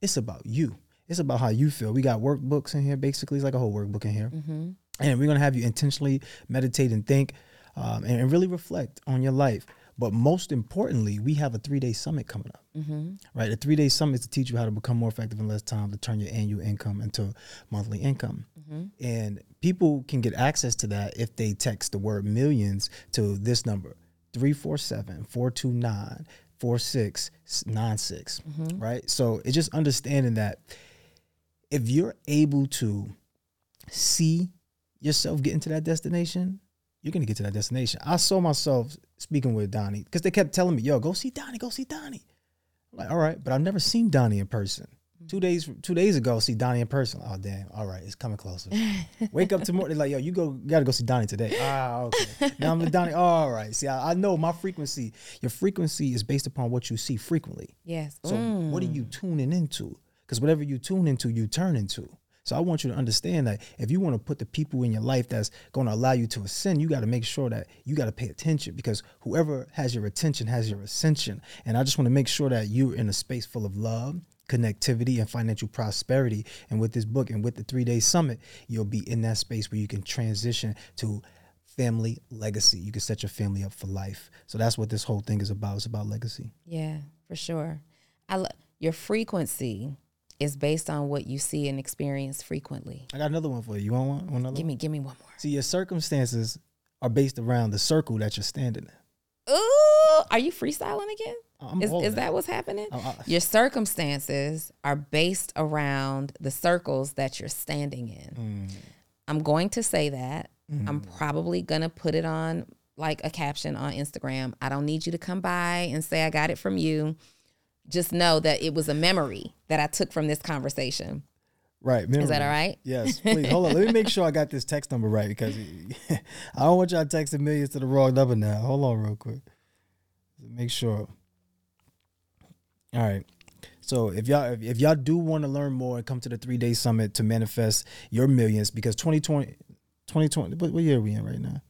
B: it's about you. It's about how you feel. We got workbooks in here. Basically, it's like a whole workbook in here,
A: Mm-hmm.
B: and we're gonna have you intentionally meditate and think, um, and, and really reflect on your life. But most importantly, we have a three day summit coming up.
A: Mm-hmm.
B: Right, a three day summit is to teach you how to become more effective in less time to turn your annual income into monthly income.
A: Mm-hmm.
B: And people can get access to that if they text the word millions to this number 347 429 4696.
A: Mm-hmm.
B: Right. So it's just understanding that if you're able to see yourself getting to that destination, you're going to get to that destination. I saw myself speaking with Donni because they kept telling me, yo, go see Donni, go see Donni. I'm like, all right, but I've never seen Donni in person. Two days two days ago, see Donni in person. Oh damn! All right, it's coming closer. Wake up tomorrow. They're like, yo, you go, gotta go see Donni today. Ah, okay. Now I'm with Donnie. all right. See, I, I know my frequency. Your frequency is based upon what you see frequently.
A: Yes.
B: So what are
A: Mm.
B: you tuning into? Because whatever you tune into, you turn into. So I want you to understand that if you want to put the people in your life that's going to allow you to ascend, you got to make sure that you got to pay attention because whoever has your attention has your ascension. And I just want to make sure that you're in a space full of love, connectivity, and financial prosperity. And with this book and with the three day summit, you'll be in that space where you can transition to family legacy. You can set your family up for life. So that's what this whole thing is about. It's about legacy.
A: Yeah, for sure. I lo- your frequency is based on what you see and experience frequently.
B: I got another one for you. You want one? Another
A: Give me, give me one more.
B: See, your circumstances are based around the circle that you're standing in.
A: Ooh, are you freestyling again?
B: I'm
A: Is, is that what's happening?
B: I- I-
A: Your circumstances are based around the circles that you're standing in.
B: Mm,
A: I'm going to say that.
B: mm.
A: I'm probably going to put it on like a caption on Instagram. I don't need you to come by and say I got it from you. Just know that it was a memory that I took from this conversation.
B: right.
A: Is that all right?
B: Yes, please. Hold on. Let me make sure I got this text number right because I don't want y'all texting millions to the wrong number now. Hold on real quick. Make sure. All right. So if y'all if, y'all do want to learn more and come to the three day summit to manifest your millions because 2020 2020 what, what year are we in right now?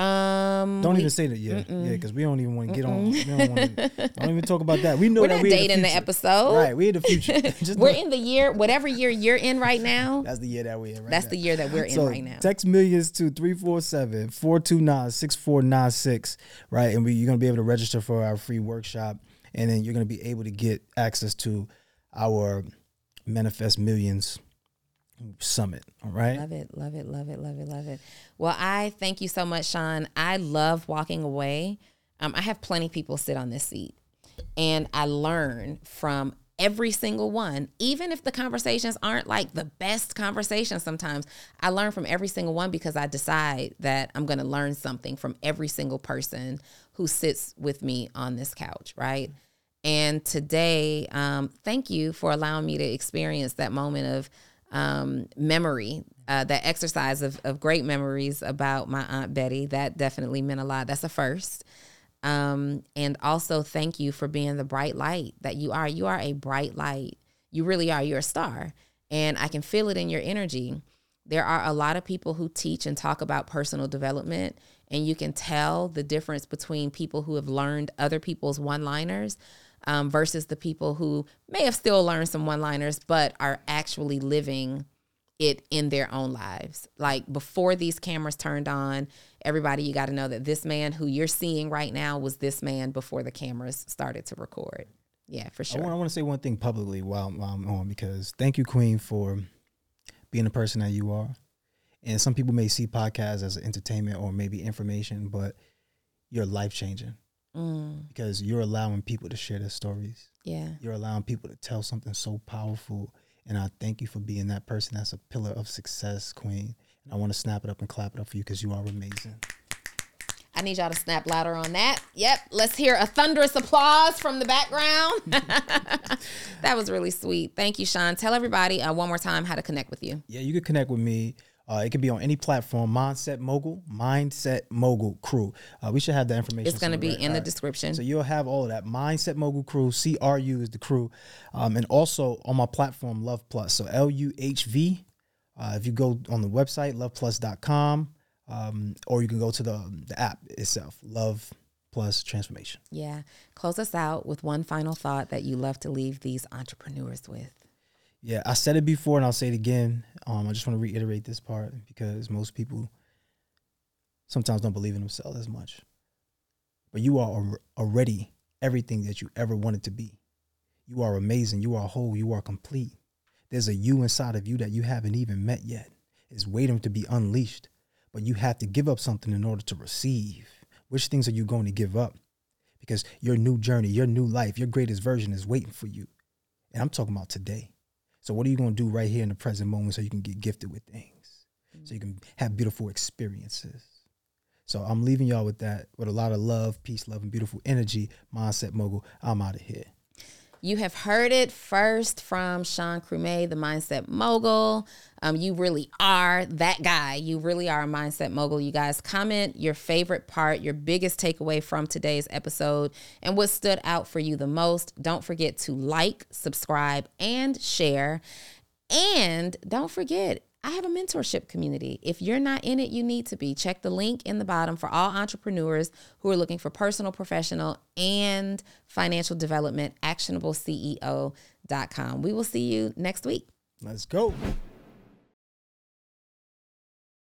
A: Um,
B: Don't
A: we-
B: even say that yet.
A: Mm-mm.
B: Yeah, because we don't even want to get on. We don't, want to, don't even talk about that. We know that
A: We're
B: that
A: not
B: we
A: dating
B: in
A: the,
B: the,
A: episode.
B: Right, We're in the future.
A: We're
B: know-
A: in the year, whatever year you're in right now.
B: That's the year that we're in. Right
A: That's
B: now.
A: the year that we're in
B: so
A: right now.
B: text millions to 347-429-6496, right? And we, you're going to be able to register for our free workshop. And then you're going to be able to get access to our Manifest Millions Summit, all right?
A: Love it, love it, love it, love it, love it. Well, I thank you so much, Shaun. I love walking away. Um, I have plenty of people sit on this seat, and I learn from every single one, even if the conversations aren't like the best conversations. Sometimes I learn from every single one because I decide that I'm going to learn something from every single person who sits with me on this couch, right? And today, um, thank you for allowing me to experience that moment of um, memory, uh, that exercise of, of great memories about my Aunt Betty. That definitely meant a lot. That's a first. Um, and also, thank you for being the bright light that you are. You are a bright light. You really are. You're a star. And I can feel it in your energy. There are a lot of people who teach and talk about personal development, and you can tell the difference between people who have learned other people's one liners um, versus the people who may have still learned some one liners, but are actually living it in their own lives. Like before these cameras turned on, everybody, you got to know that this man who you're seeing right now was this man before the cameras started to record. Yeah, for
B: I
A: sure.
B: want, I want to say one thing publicly while, while I'm on because thank you, Queen, for being the person that you are. And some people may see podcasts as entertainment or maybe information, but you're life changing
A: Mm,
B: because you're allowing people to share their stories.
A: yeah.
B: You're allowing people to tell something so powerful. And I thank you for being that person that's a pillar of success, Queen. And I want to snap it up and clap it up for you because you are amazing.
A: I need y'all to snap louder on that. Yep. Let's hear a thunderous applause from the background. that was really sweet. Thank you, Shaun. Tell everybody uh, one more time how to connect with you.
B: Yeah, you can connect with me. Uh, it could be on any platform. Mindset Mogul, Mindset Mogul Crew. Uh, we should have that information.
A: It's going to be in the
B: right.
A: description.
B: So you'll have all of that. Mindset Mogul Crew, CRU is the crew. Um, and also on my platform, Love Plus. So L U H V. Uh, if you go on the website, loveplus.com, um, or you can go to the, the app itself, Love Plus Transformation.
A: yeah. Close us out with one final thought that you love to leave these entrepreneurs with.
B: Yeah, I said it before and I'll say it again. Um, I just want to reiterate this part because most people sometimes don't believe in themselves as much. But you are already everything that you ever wanted to be. You are amazing. You are whole. You are complete. There's a you inside of you that you haven't even met yet. It's waiting to be unleashed. But you have to give up something in order to receive. Which things are you going to give up? Because your new journey, your new life, your greatest version is waiting for you. And I'm talking about today. So what are you going to do right here in the present moment so you can get gifted with things? So you can have beautiful experiences. So I'm leaving y'all with that, with a lot of love, peace, love, and beautiful energy. Mindset mogul. I'm out of here.
A: You have heard it first from Shaun Crummey, the mindset mogul. Um, you really are that guy. You really are a mindset mogul. You guys comment your favorite part, your biggest takeaway from today's episode, and what stood out for you the most. Don't forget to like, subscribe, and share. And don't forget, I have a mentorship community. If you're not in it, you need to be. Check the link in the bottom for all entrepreneurs who are looking for personal, professional, and financial development, actionableceo.com. We will see you next week.
B: Let's go.